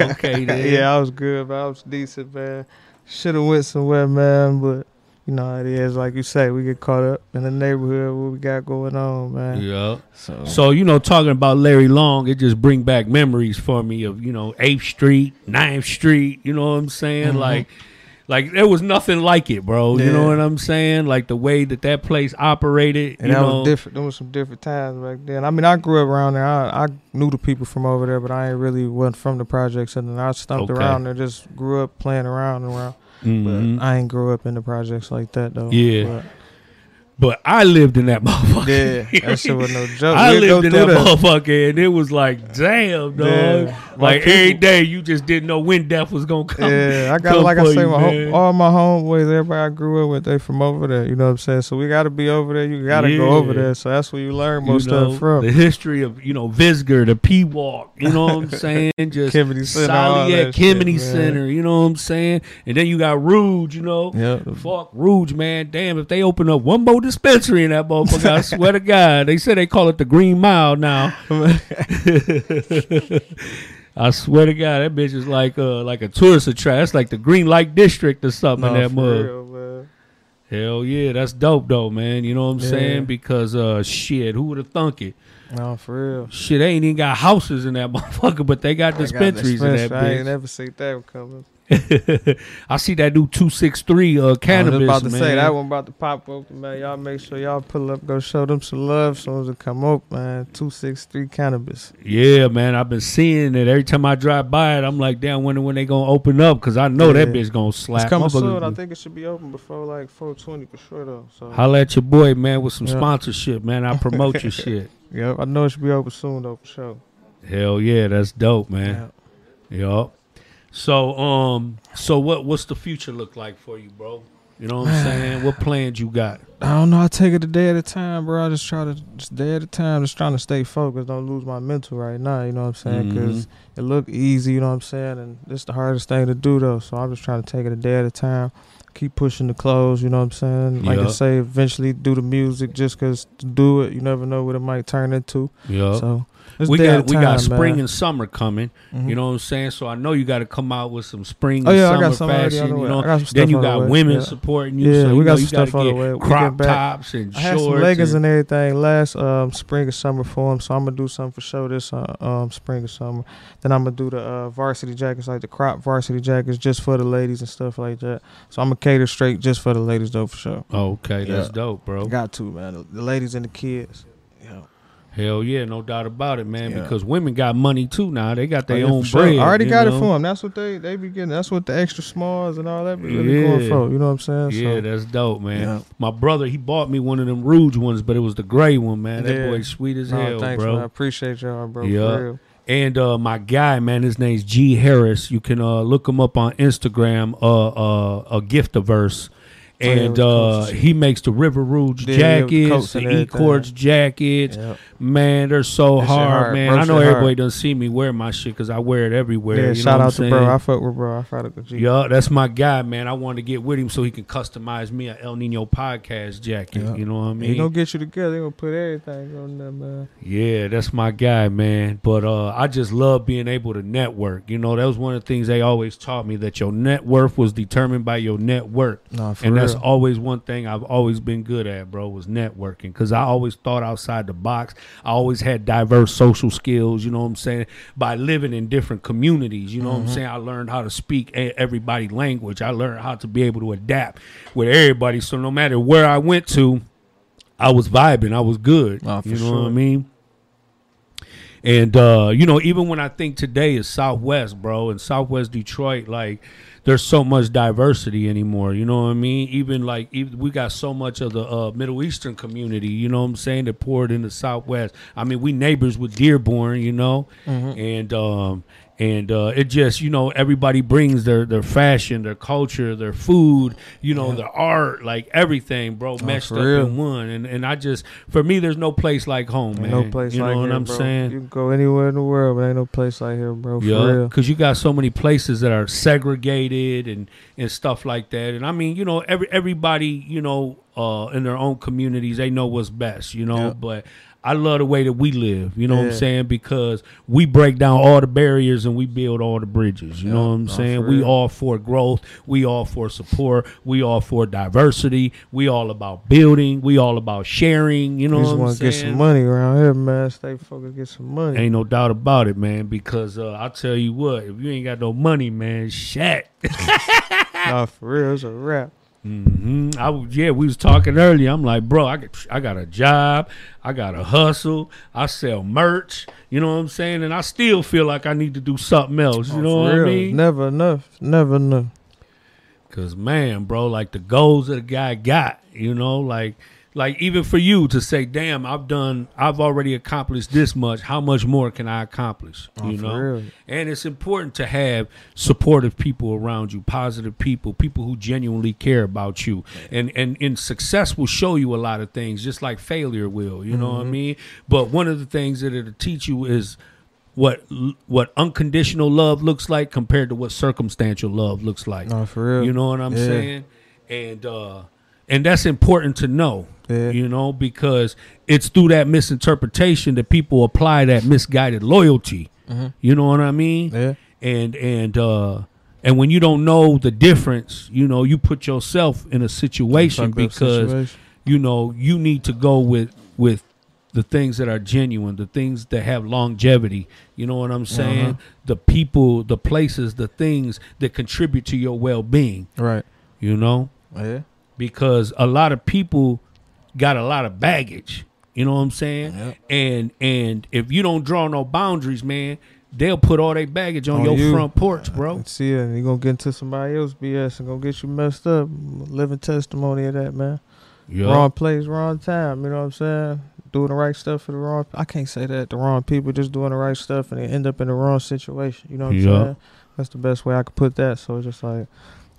yeah, Okay, then. yeah, I was good, but I was decent, man. Should have went somewhere, man, but you know how it is. Like you say, we get caught up in the neighborhood. What we got going on, man? Yeah. So, So you know, talking about Larry Long, it just bring back memories for me of you know Eighth Street, 9th Street. You know what I'm saying? Mhm. Like, like there was nothing like it, bro. You know what I'm saying? Like the way that that place operated. and you that know, was different. There was some different times back then. I mean, I grew up around there. I, I knew the people from over there, but I ain't really wasn't from the projects. And then I stumped Okay. around there, just grew up playing around and around. Mhm. But I ain't grew up in the projects like that though. Yeah. But I lived in that motherfucker. Yeah, that shit was no joke. I We'd lived in through that motherfucker, and it was like, damn, dog. Yeah. My Like every people- day, you just didn't know when death was gonna come. Yeah, I got like I say, you, my home, all my homeboys, everybody I grew up with, they from over there. You know what I'm saying? So we got to be over there. You got to go over there. So that's where you learn You most know, stuff from. the history of you know Visger, the P Walk. You know what I'm saying? Just Kennedy Center, all Soliet, that Kennedy shit, man. Center. You know what I'm saying? And then you got Rouge. You know, Yeah, fuck Rouge, man. Damn, if they open up one more dispensary in that motherfucker, I swear to God, they say they call it the Green Mile now. I swear to God, that bitch is like uh like a tourist attraction. That's like the Green Light District or something Nah, in that mug. real. Hell yeah, that's dope though, man. You know what I'm Yeah. saying? Because uh shit, who would have thunk it? No, for real. Shit, they ain't even got houses in that motherfucker, but they got I got dispensaries in that bitch. I ain't never seen that coming. I see that new two six three uh cannabis. I was about to man. say that one about to pop open, man. Y'all make sure y'all pull up, go show them some love. Soon as it come up, man. Two six three cannabis. Yeah, man, I've been seeing it every time I drive by it. I'm like, damn, when when they gonna open up? Because I know that bitch gonna slap. It's coming Motherfuckers- soon. I think it should be open before like 420 for sure though. So Holla at your boy, man, with some Yeah. sponsorship, man. I promote your shit. yeah, I know it should be open soon though for sure. Hell yeah, that's dope, man. Yup. So um, so what what's the future look like for you, bro? You know what I'm saying? What plans you got? I don't know. I take it a day at a time, bro. I just try to just day at a time, just trying to stay focused, don't lose my mental right now. You know what I'm saying? Because it look easy. You know what I'm saying? And it's the hardest thing to do though. So I'm just trying to take it a day at a time. Keep pushing the clothes. You know what I'm saying? Like I say, eventually do the music just because to do it, you never know what it might turn into. Yeah. So it's we got a we got spring man. and summer coming. Mhm. You know what I'm saying? So I know you got to come out with some spring Oh and yeah, I summer got some fashion. You know, I got some then you on the got women Yeah. supporting you. Yeah, so we you got know, some you stuff on the way. We Crop back. tops and I had shorts. some leggings and- and everything last um, spring and summer for them. so I'm gonna do something for sure this uh, um, spring and summer. Then I'm gonna do the uh, varsity jackets, like the crop varsity jackets, just for the ladies and stuff like that. So I'm gonna cater straight just for the ladies though, for sure. okay, that's dope, bro. Got to man, the, the ladies and the kids. Yeah, Hell yeah, no doubt about it, man. Yeah. Because women got money too now. They got their Oh, yeah, own sure. bread. I already got know? it for them. That's what they they be getting. That's what the extra smalls and all that be really going for. You know what I'm saying? Yeah, so, that's dope, man. Yeah. My brother, he bought me one of them Rouge ones, but it was the gray one, man. That Yeah. boy sweet as no, hell, thanks, bro. man. I appreciate y'all, bro. Yeah. And uh, my guy, man, his name's G Harris. You can uh, look him up on Instagram. Uh, uh, a Giftaverse, yeah, and uh, he makes the River Rouge Yeah, yeah, with the jackets, the and E everything. Quartz jackets. Yep. Man, they're so hard, hard. man. Bro I know shit hard. everybody doesn't see me wear my shit because I wear it everywhere. Yeah, you shout know out what to I'm bro. saying? I fuck with bro. I fuck with G. Yeah, that's my guy, man. I wanted to get with him so he can customize me a El Nino podcast jacket. Yeah. You know what I mean? He gonna get you together. He gonna put everything on there, man. Yeah, that's my guy, man. But uh, I just love being able to network. You know, that was one of the things they always taught me that your net worth was determined by your network. Nah, for and real. That's always one thing I've always been good at, bro, was networking. Because I always thought outside the box. I always had diverse social skills, you know what I'm saying? By living in different communities, you know Mm-hmm. what I'm saying? I learned how to speak e- everybody's language. I learned how to be able to adapt with everybody. So no matter where I went to, I was vibing. I was good. For you know what I mean? And uh, you know, even when I think today is Southwest, bro, and Southwest Detroit, like there's so much diversity anymore. You know what I mean? Even like even, we got so much of the uh, Middle Eastern community. You know what I'm saying? That poured in the Southwest. I mean, we neighbors with Dearborn. You know, and um, and uh, it just you know everybody brings their their fashion, their culture, their food, you know, their art, like everything, bro, meshed for up real. in one. And and I just for me, there's no place like home, man. no place you like know what here, I'm bro. saying? You can go anywhere in the world, but ain't no place like here, bro. For Yeah, real. because you got so many places that are segregated and and stuff like that. And I mean, you know, every everybody, you know, uh, in their own communities, they know what's best, you know. Yeah. But I love the way that we live. You know what I'm saying? Because we break down all the barriers and we build all the bridges. You know what I'm saying? We all for growth. We all for support. We all for diversity. We all about building. We all about sharing. You know We just what I'm saying? Just want to get some money around here, man. Stay focused, get some money. Ain't no doubt about it, man. Because uh, I tell you what, if you ain't got no money, man, shit. nah, for real, it's a wrap. Hmm I yeah, we was talking earlier. I'm like, bro, I got, I got a job, I got a hustle, I sell merch. You know what I'm saying? And I still feel like I need to do something else. You Oh, know what real. I mean? Never enough. Never enough. Cause man, bro, like the goals that the guy got, you know, like like even for you to say, damn, I've done I've already accomplished this much. How much more can I accomplish? Oh, you know? real. And it's important to have supportive people around you, positive people, people who genuinely care about you. And and and success will show you a lot of things, just like failure will. You know what I Mm-hmm. mean? But one of the things that it'll teach you is what what unconditional love looks like compared to what circumstantial love looks like. Nah, for real. You know what I'm Yeah. saying? And uh and that's important to know. Yeah. You know, because it's through that misinterpretation that people apply that misguided loyalty. You know what I mean? Mm-hmm. Yeah. And and uh and when you don't know the difference, you know, you put yourself in a situation because situation. you know you need to go with with the things that are genuine the things that have longevity you know what i'm saying Uh-huh. the people the places the things that contribute to your well-being Right. you know Yeah. Because a lot of people got a lot of baggage you know what i'm saying Yep. and and if you don't draw no boundaries man they'll put all their baggage on, On your you. front porch bro see it, and you gonna get into somebody else BS and gonna get you messed up. Living testimony of that, man. yeah Wrong place, wrong time. You know what I'm saying? Doing the right stuff for the wrong. I can't say that the wrong people just doing the right stuff and they end up in the wrong situation. You know what I'm saying? That's the best way I could put that. So it's just like,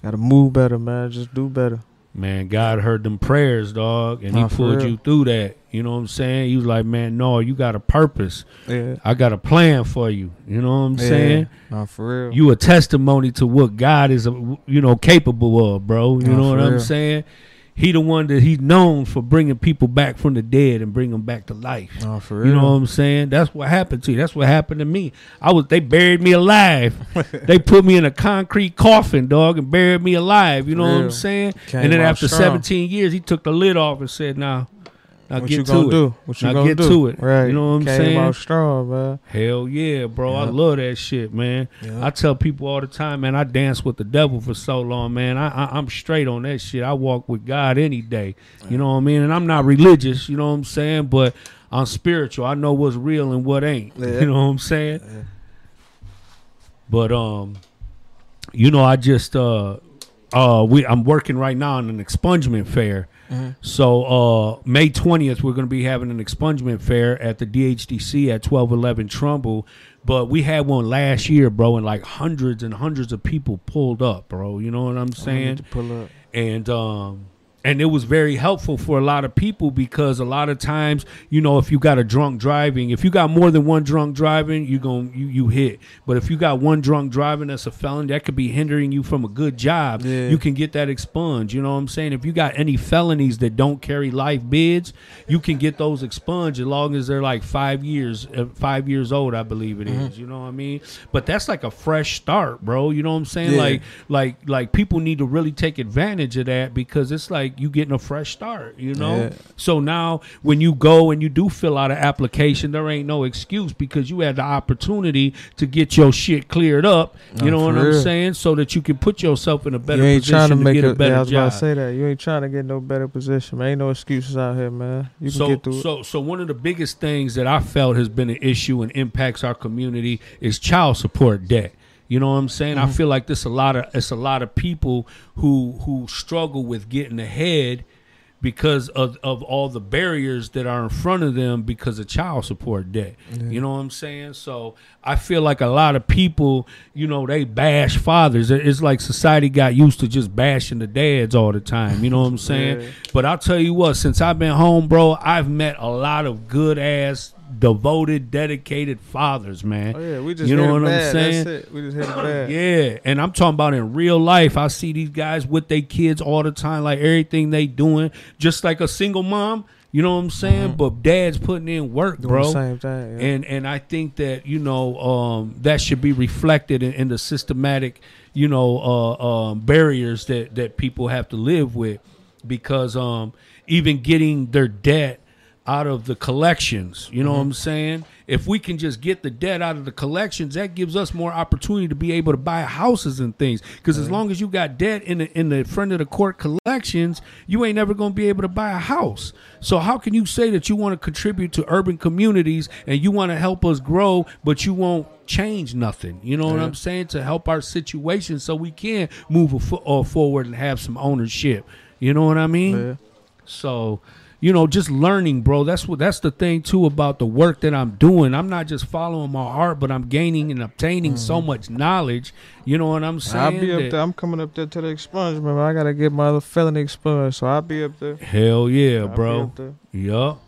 gotta move better, man. Just do better. Man, God heard them prayers, dog, and Nah, He pulled real. you through that. You know what I'm saying? He was like, man, no, you got a purpose. Yeah. I got a plan for you. You know what I'm saying? Nah, for real. You a testimony to what God is, uh, you know, capable of, bro. You Nah, know what for I'm saying? He the one that he's known for bringing people back from the dead and bring them back to life. Nah, for real. You know what I'm saying? That's what happened to you. That's what happened to me. I was they buried me alive. they put me in a concrete coffin, dog, and buried me alive. You know what I'm saying? Came and then after strong. 17 years, he took the lid off and said, "Now, now what get you to gonna it." do? What you Now gonna get do? to it. Right. You know what I'm Came saying? out strong, man. Hell yeah, bro. I love that shit, man. Yeah. I tell people all the time, man, I danced with the devil for so long, man. I, I I'm straight on that shit. I walk with God any day. You know what I mean? And I'm not religious, you know what I'm saying? But I'm spiritual. I know what's real and what ain't. Yeah. You know what I'm saying? But um, you know, I just uh uh we I'm working right now on an expungement fair. Mhm. So uh May 20th we're going to be having an expungement fair at the DHDC at 1211 Trumbull. But we had one last year, bro, and like hundreds and hundreds of people pulled up, bro. You know what I'm saying? pull up. and um and it was very helpful for a lot of people because a lot of times you know if you got a drunk driving if you got more than one drunk driving you going you, you hit but if you got one drunk driving that's a felon that could be hindering you from a good job Yeah. you can get that expunged you know what i'm saying if you got any felonies that don't carry life bids you can get those expunged as long as they're like five years uh, five years old i believe it is. Mm-hmm. you know what i mean but that's like a fresh start bro you know what i'm saying Yeah. like like like people need to really take advantage of that because it's like you getting a fresh start you know Yeah. so now when you go and you do fill out an application there ain't no excuse because you had the opportunity to get your shit cleared up you No, know what for i'm saying so that you can put yourself in a better you ain't position trying to make get a, a better yeah, I was job about to say that. You ain't trying to get no better position, man. Ain't no excuses out here, man. You can so, get through it. so, so one of the biggest things that I felt has been an issue and impacts our community is child support debt. You know what I'm saying? Mm-hmm. I feel like this a lot of it's a lot of people who who struggle with getting ahead because of, of all the barriers that are in front of them because of child support debt. You know what I'm saying? So I feel like a lot of people, you know, they bash fathers. It's like society got used to just bashing the dads all the time. You know what I'm saying? Yeah. But I'll tell you what, since I've been home, bro, I've met a lot of good ass, devoted, dedicated fathers, man. Oh yeah, we just you know what I'm saying? That's it. We just hit it bad. Yeah, and I'm talking about in real life. I see these guys with their kids all the time, like everything they doing, just like a single mom. You know what I'm saying? But dad's putting in work, Mm-hmm. Doing bro. same thing. Yeah. And and I think that you know um, that should be reflected in, in the systematic, you know, uh, um, barriers that that people have to live with, because um, even getting their debt out of the collections, you know what I'm saying? If we can just get the debt out of the collections, that gives us more opportunity to be able to buy houses and things. Because as long as you got debt in the in the front of the court collections, you ain't never gonna be able to buy a house. So how can you say that you want to contribute to urban communities and you want to help us grow, but you won't change nothing? You know what I'm saying? To help our situation so we can move a fo- uh, forward and have some ownership. You know what I mean? So, you know, just learning, bro. That's what that's the thing too about the work that I'm doing. I'm not just following my heart, but I'm gaining and obtaining so mm-hmm. much knowledge. You know what I'm saying? I'll be up That- there. I'm coming up there to the expungement. man. I gotta get my other felony expunged, so I'll be up there. Hell yeah, I'll bro. Yup.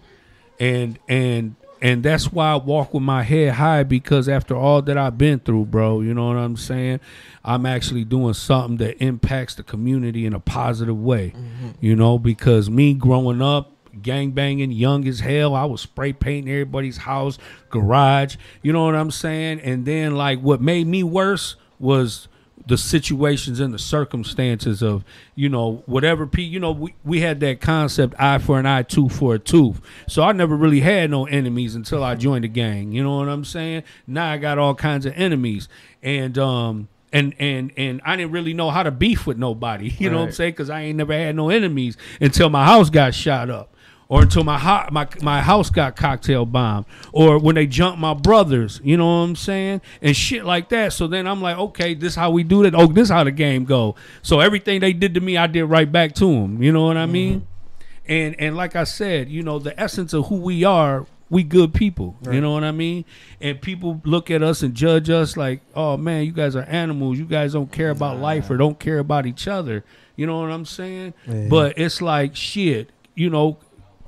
And and and that's why I walk with my head high because after all that I've been through, bro, you know what I'm saying? I'm actually doing something that impacts the community in a positive way. Mm-hmm. You know, because me growing up gang banging, young as hell, I was spray painting everybody's house, garage, you know what I'm saying? And then like what made me worse was the situations and the circumstances of you know whatever p you know we, we had that concept eye for an eye tooth for a tooth. So i never really had no enemies until i joined the gang you know what i'm saying? Now i got all kinds of enemies. And um and and and I didn't really know how to beef with nobody, you know what I'm saying? Because I ain't never had no enemies until my house got shot up, or until my ho- my my house got cocktail bombed, or when they jumped my brothers, you know what I'm saying, and shit like that. So then I'm like, okay, this how we do that. Oh, this how the game go. So everything they did to me, I did right back to them. You know what I mean? Mm-hmm. And and like I said, you know, the essence of who we are, we good people. You know what I mean? And people look at us and judge us like, oh man, you guys are animals. You guys don't care about life or don't care about each other. You know what I'm saying? Yeah. But it's like shit. You know,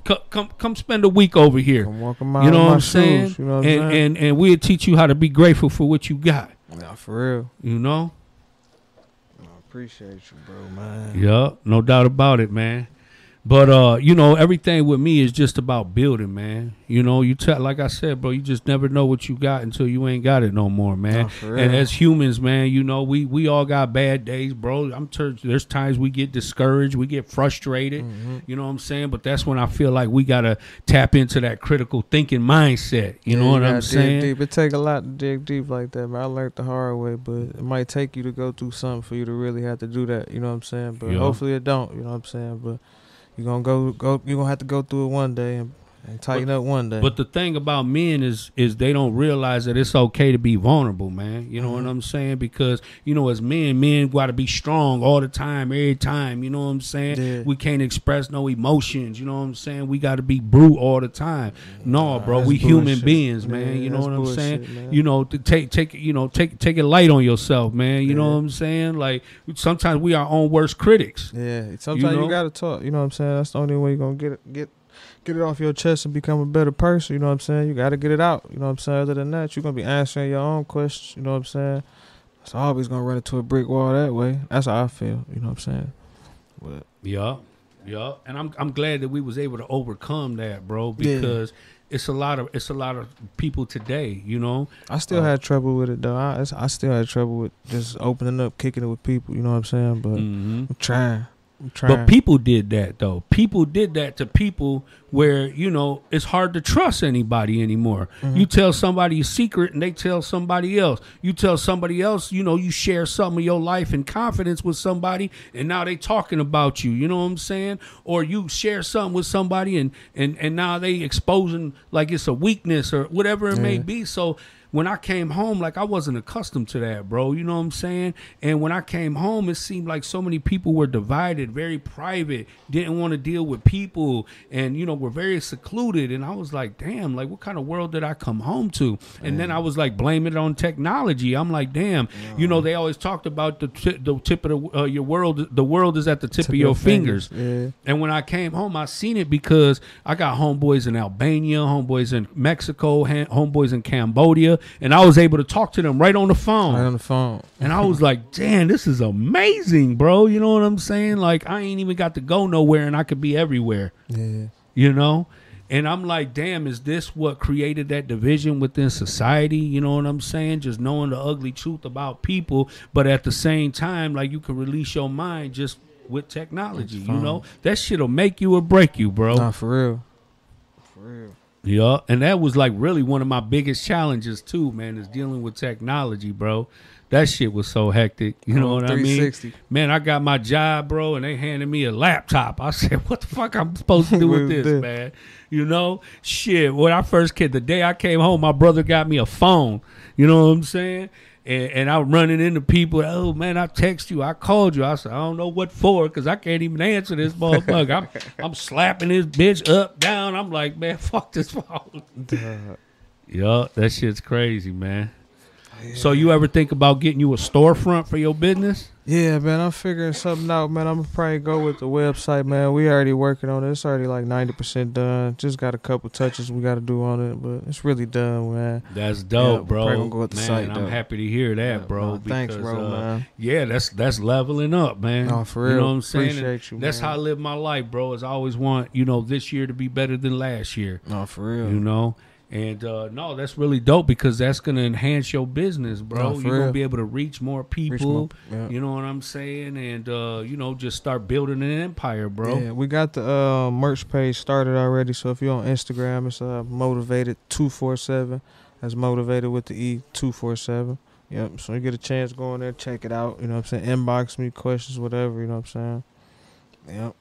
come come come spend a week over here. I'm You know what I'm shoes, saying? You know what I'm and, saying? and and we'll teach you how to be grateful for what you got. Nah, for real. You know? I appreciate you, bro, man. Yeah, no doubt about it, man. But uh, you know, everything with me is just about building, man. You know, you tell like I said, bro, you just never know what you got until you ain't got it no more, man. For and as humans, man, you know, we we all got bad days, bro. I'm tur- there's times we get discouraged, we get frustrated. Mm-hmm. You know what I'm saying? But that's when I feel like we gotta tap into that critical thinking mindset. You know Yeah, what I'm dig saying? Deep. It take a lot to dig deep like that, man. I learned the hard way, but it might take you to go through something for you to really have to do that. You know what I'm saying? But Yeah. hopefully it don't. You know what I'm saying? But you gonna go go. you're gonna have to go through it one day, and And tighten up one day. But the thing about men is is they don't realize that it's okay to be vulnerable, man. You know Mm-hmm. what I'm saying? Because you know, as men, men got to be strong all the time, every time. You know what I'm saying? Yeah. We can't express no emotions. You know what I'm saying? We got to be brute all the time. No, bro, that's we human beings, man. Yeah, you know what I'm bullshit, saying? man. You know, to take take you know take take it light on yourself, man. You know what I'm saying? Like sometimes we are our own worst critics. yeah, sometimes you, know? gotta talk. You know what I'm saying? That's the only way you're gonna get it get get it off your chest and become a better person. You know what I'm saying? You gotta get it out. You know what I'm saying? Other than that, you're gonna be answering your own questions. You know what I'm saying? It's always gonna run into a brick wall that way. That's how I feel. You know what I'm saying? But Yeah, yeah, and I'm I'm glad that we was able to overcome that, bro, Yeah. because it's a lot of it's a lot of people today, you know. I still Uh, had trouble with it though. I I still had trouble with just opening up, kicking it with people. You know what I'm saying? But Mhm. I'm trying. But people did that though. People did that to people where you know it's hard to trust anybody anymore. Mm-hmm. You tell somebody a secret and they tell somebody else. You tell somebody else, you know, you share some of your life in confidence with somebody, and now they talking about you. You know what I'm saying? Or you share something with somebody and and and now they exposing like it's a weakness or whatever it may be. So when I came home, like I wasn't accustomed to that, bro. You know what I'm saying? And when I came home, it seemed like so many people were divided, very private, didn't want to deal with people, and you know, were very secluded. And I was like, damn, like what kind of world did I come home to? And then I was like, blaming it on technology. I'm like, damn, you know, they always talked about the ti- the tip of the, uh, your world. The world is at the tip, of your fingers. Yeah. And when I came home, I seen it because I got homeboys in Albania, homeboys in Mexico, homeboys in Cambodia, and I was able to talk to them right on the phone. Right on the phone. And I was like, damn, this is amazing, bro. You know what I'm saying? Like, I ain't even got to go nowhere and I could be everywhere, Yeah. you know? And I'm like, damn, is this what created that division within society? You know what I'm saying? Just knowing the ugly truth about people, but at the same time, like you can release your mind just with technology. You know, that shit'll make you or break you, bro. Nah, for real. For real. Yeah, and that was like really one of my biggest challenges too, man, is dealing with technology, bro. That shit was so hectic. You know what I mean? Man, I got my job, bro, and they handed me a laptop. I said, "What the fuck I'm supposed to do with this, this? man?" You know, shit. When I first came, the day I came home, my brother got me a phone. You know what I'm saying? And, and I'm running into people. Oh man, I text you. I called you. I said I don't know what for because I can't even answer this motherfucker. I'm I'm slapping this bitch up down. I'm like, man, fuck this phone. Yeah, that shit's crazy, man. So you ever think about getting you a storefront for your business? Yeah, man, I'm figuring something out, man. I'm gonna probably go with the website, man. We already working on it. It's already like ninety percent done. Just got a couple touches we got to do on it, but it's really done, man. That's dope, we're bro. probably gonna go with the man, site, I'm though. happy to hear that, bro. Nah, thanks, bro, uh, man. Yeah, that's that's leveling up, man. Nah, for real. You know what I'm saying? Appreciate you, That's man. how I live my life, bro. Is I always want you know this year to be better than last year. No, for real. You know. And uh, no, that's really dope because that's gonna enhance your business, bro. No, You're gonna be able to reach more people. Reach more- yeah. You know what I'm saying? And uh, you know, just start building an empire, bro. Yeah, we got the uh, merch page started already. So if you're on Instagram, it's uh, Moetivated two four seven. That's Moetivated with the e two four seven. Yep. So you get a chance, go in there, check it out. You know what I'm saying? Inbox me questions, whatever. You know what I'm saying? Yep.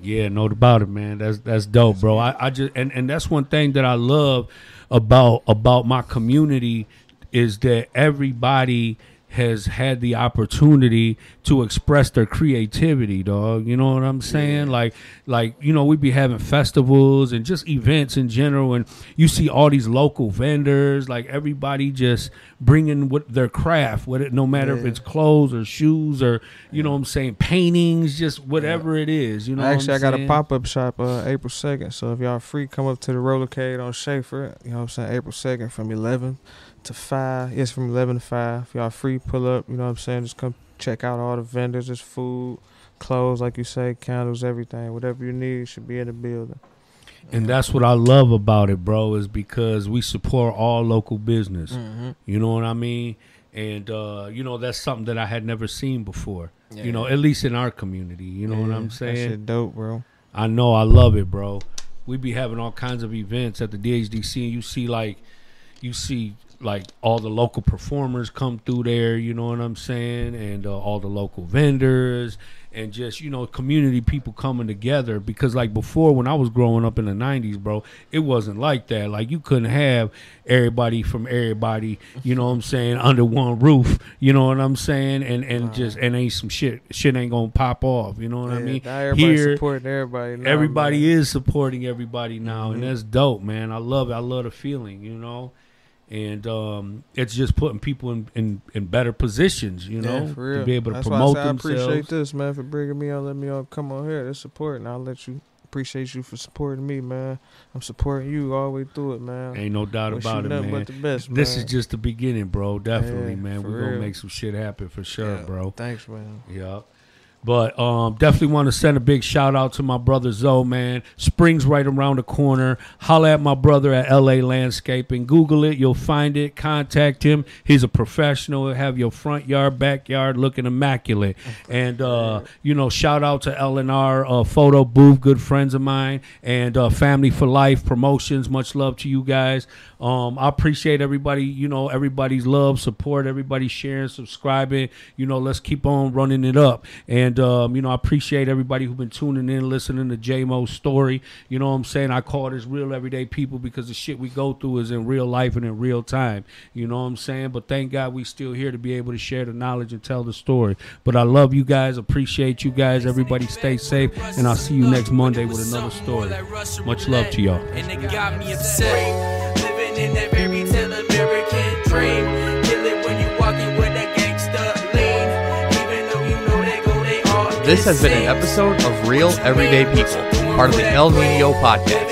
Yeah, no about it, man. That's that's dope, bro. I, I just and, and that's one thing that I love about about my community is that everybody has had the opportunity to express their creativity, dog. You know what I'm saying? Like like you know, we be having festivals and just events in general and you see all these local vendors, like everybody just bringing what their craft, what it no matter if it's clothes or shoes or you know what I'm saying, paintings, just whatever it is, you know. what Actually, I got a pop up shop uh, April 2nd. So if y'all free, come up to the Rollercade on Schaefer. You know what I'm saying? April 2nd from 11 to 5. Yes, from 11 to 5. If y'all free, pull up. You know what I'm saying? Just come check out all the vendors. There's food, clothes, like you say, candles, everything. Whatever you need should be in the building. And that's what I love about it, bro, is because we support all local business. Mm-hmm. You know what I mean? And uh, you know that's something that I had never seen before. You know, at least in our community. You know what I'm saying? shit dope, bro. I know I love it, bro. We be having all kinds of events at the DHDC, and you see like, you see like all the local performers come through there. You know what I'm saying, and uh, all the local vendors and just you know community people coming together because like before when I was growing up in the 90s bro it wasn't like that like you couldn't have everybody from everybody you know what I'm saying under one roof you know what I'm saying and and just and ain't some shit shit ain't gonna pop off you know what Yeah, I mean everybody Here, supporting everybody. now, everybody man. is supporting everybody now and Mhm. that's dope man I love it I love the feeling you know and um, it's just putting people in, in, in better positions, you know, yeah, for real. to be able to That's promote why I, I appreciate this, man, for bringing me on, let me on, come on here, to support, and I'll let you appreciate you for supporting me, man. I'm supporting you all the way through it, man. Ain't no doubt Wish about it, man. best, This is just the beginning, bro. Definitely, Yeah, man. We're gonna make some shit happen for sure, Yeah. bro. Thanks, man. Yeah. But um, definitely want to send a big shout out to my brother Zoe, man. Spring's right around the corner. Holla at my brother at LA Landscaping. Google it, you'll find it. Contact him. He's a professional. He'll have your front yard, backyard looking immaculate. And uh, you know, shout out to LNR uh, Photo Booth, good friends of mine, and uh, Family for Life Promotions. Much love to you guys. Um, I appreciate everybody. You know, everybody's love, support, everybody sharing, subscribing. You know, let's keep on running it up. And um, you know, I appreciate everybody who's been tuning in, listening to J Moe's story. You know what I'm saying? I call this real everyday people because the shit we go through is in real life and in real time. You know what I'm saying? But thank God we still here to be able to share the knowledge and tell the story. But I love you guys, appreciate you guys. Everybody stay safe, and I'll see you next Monday with another story. Much love to y'all. This has been an episode of Real Everyday People, part of the El Nino Podcast.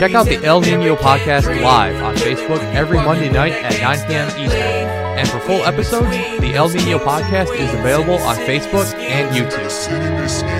Check out the El Nino Podcast live on Facebook every Monday night at 9 p.m. Eastern. And for full episodes, the El Nino Podcast is available on Facebook and YouTube.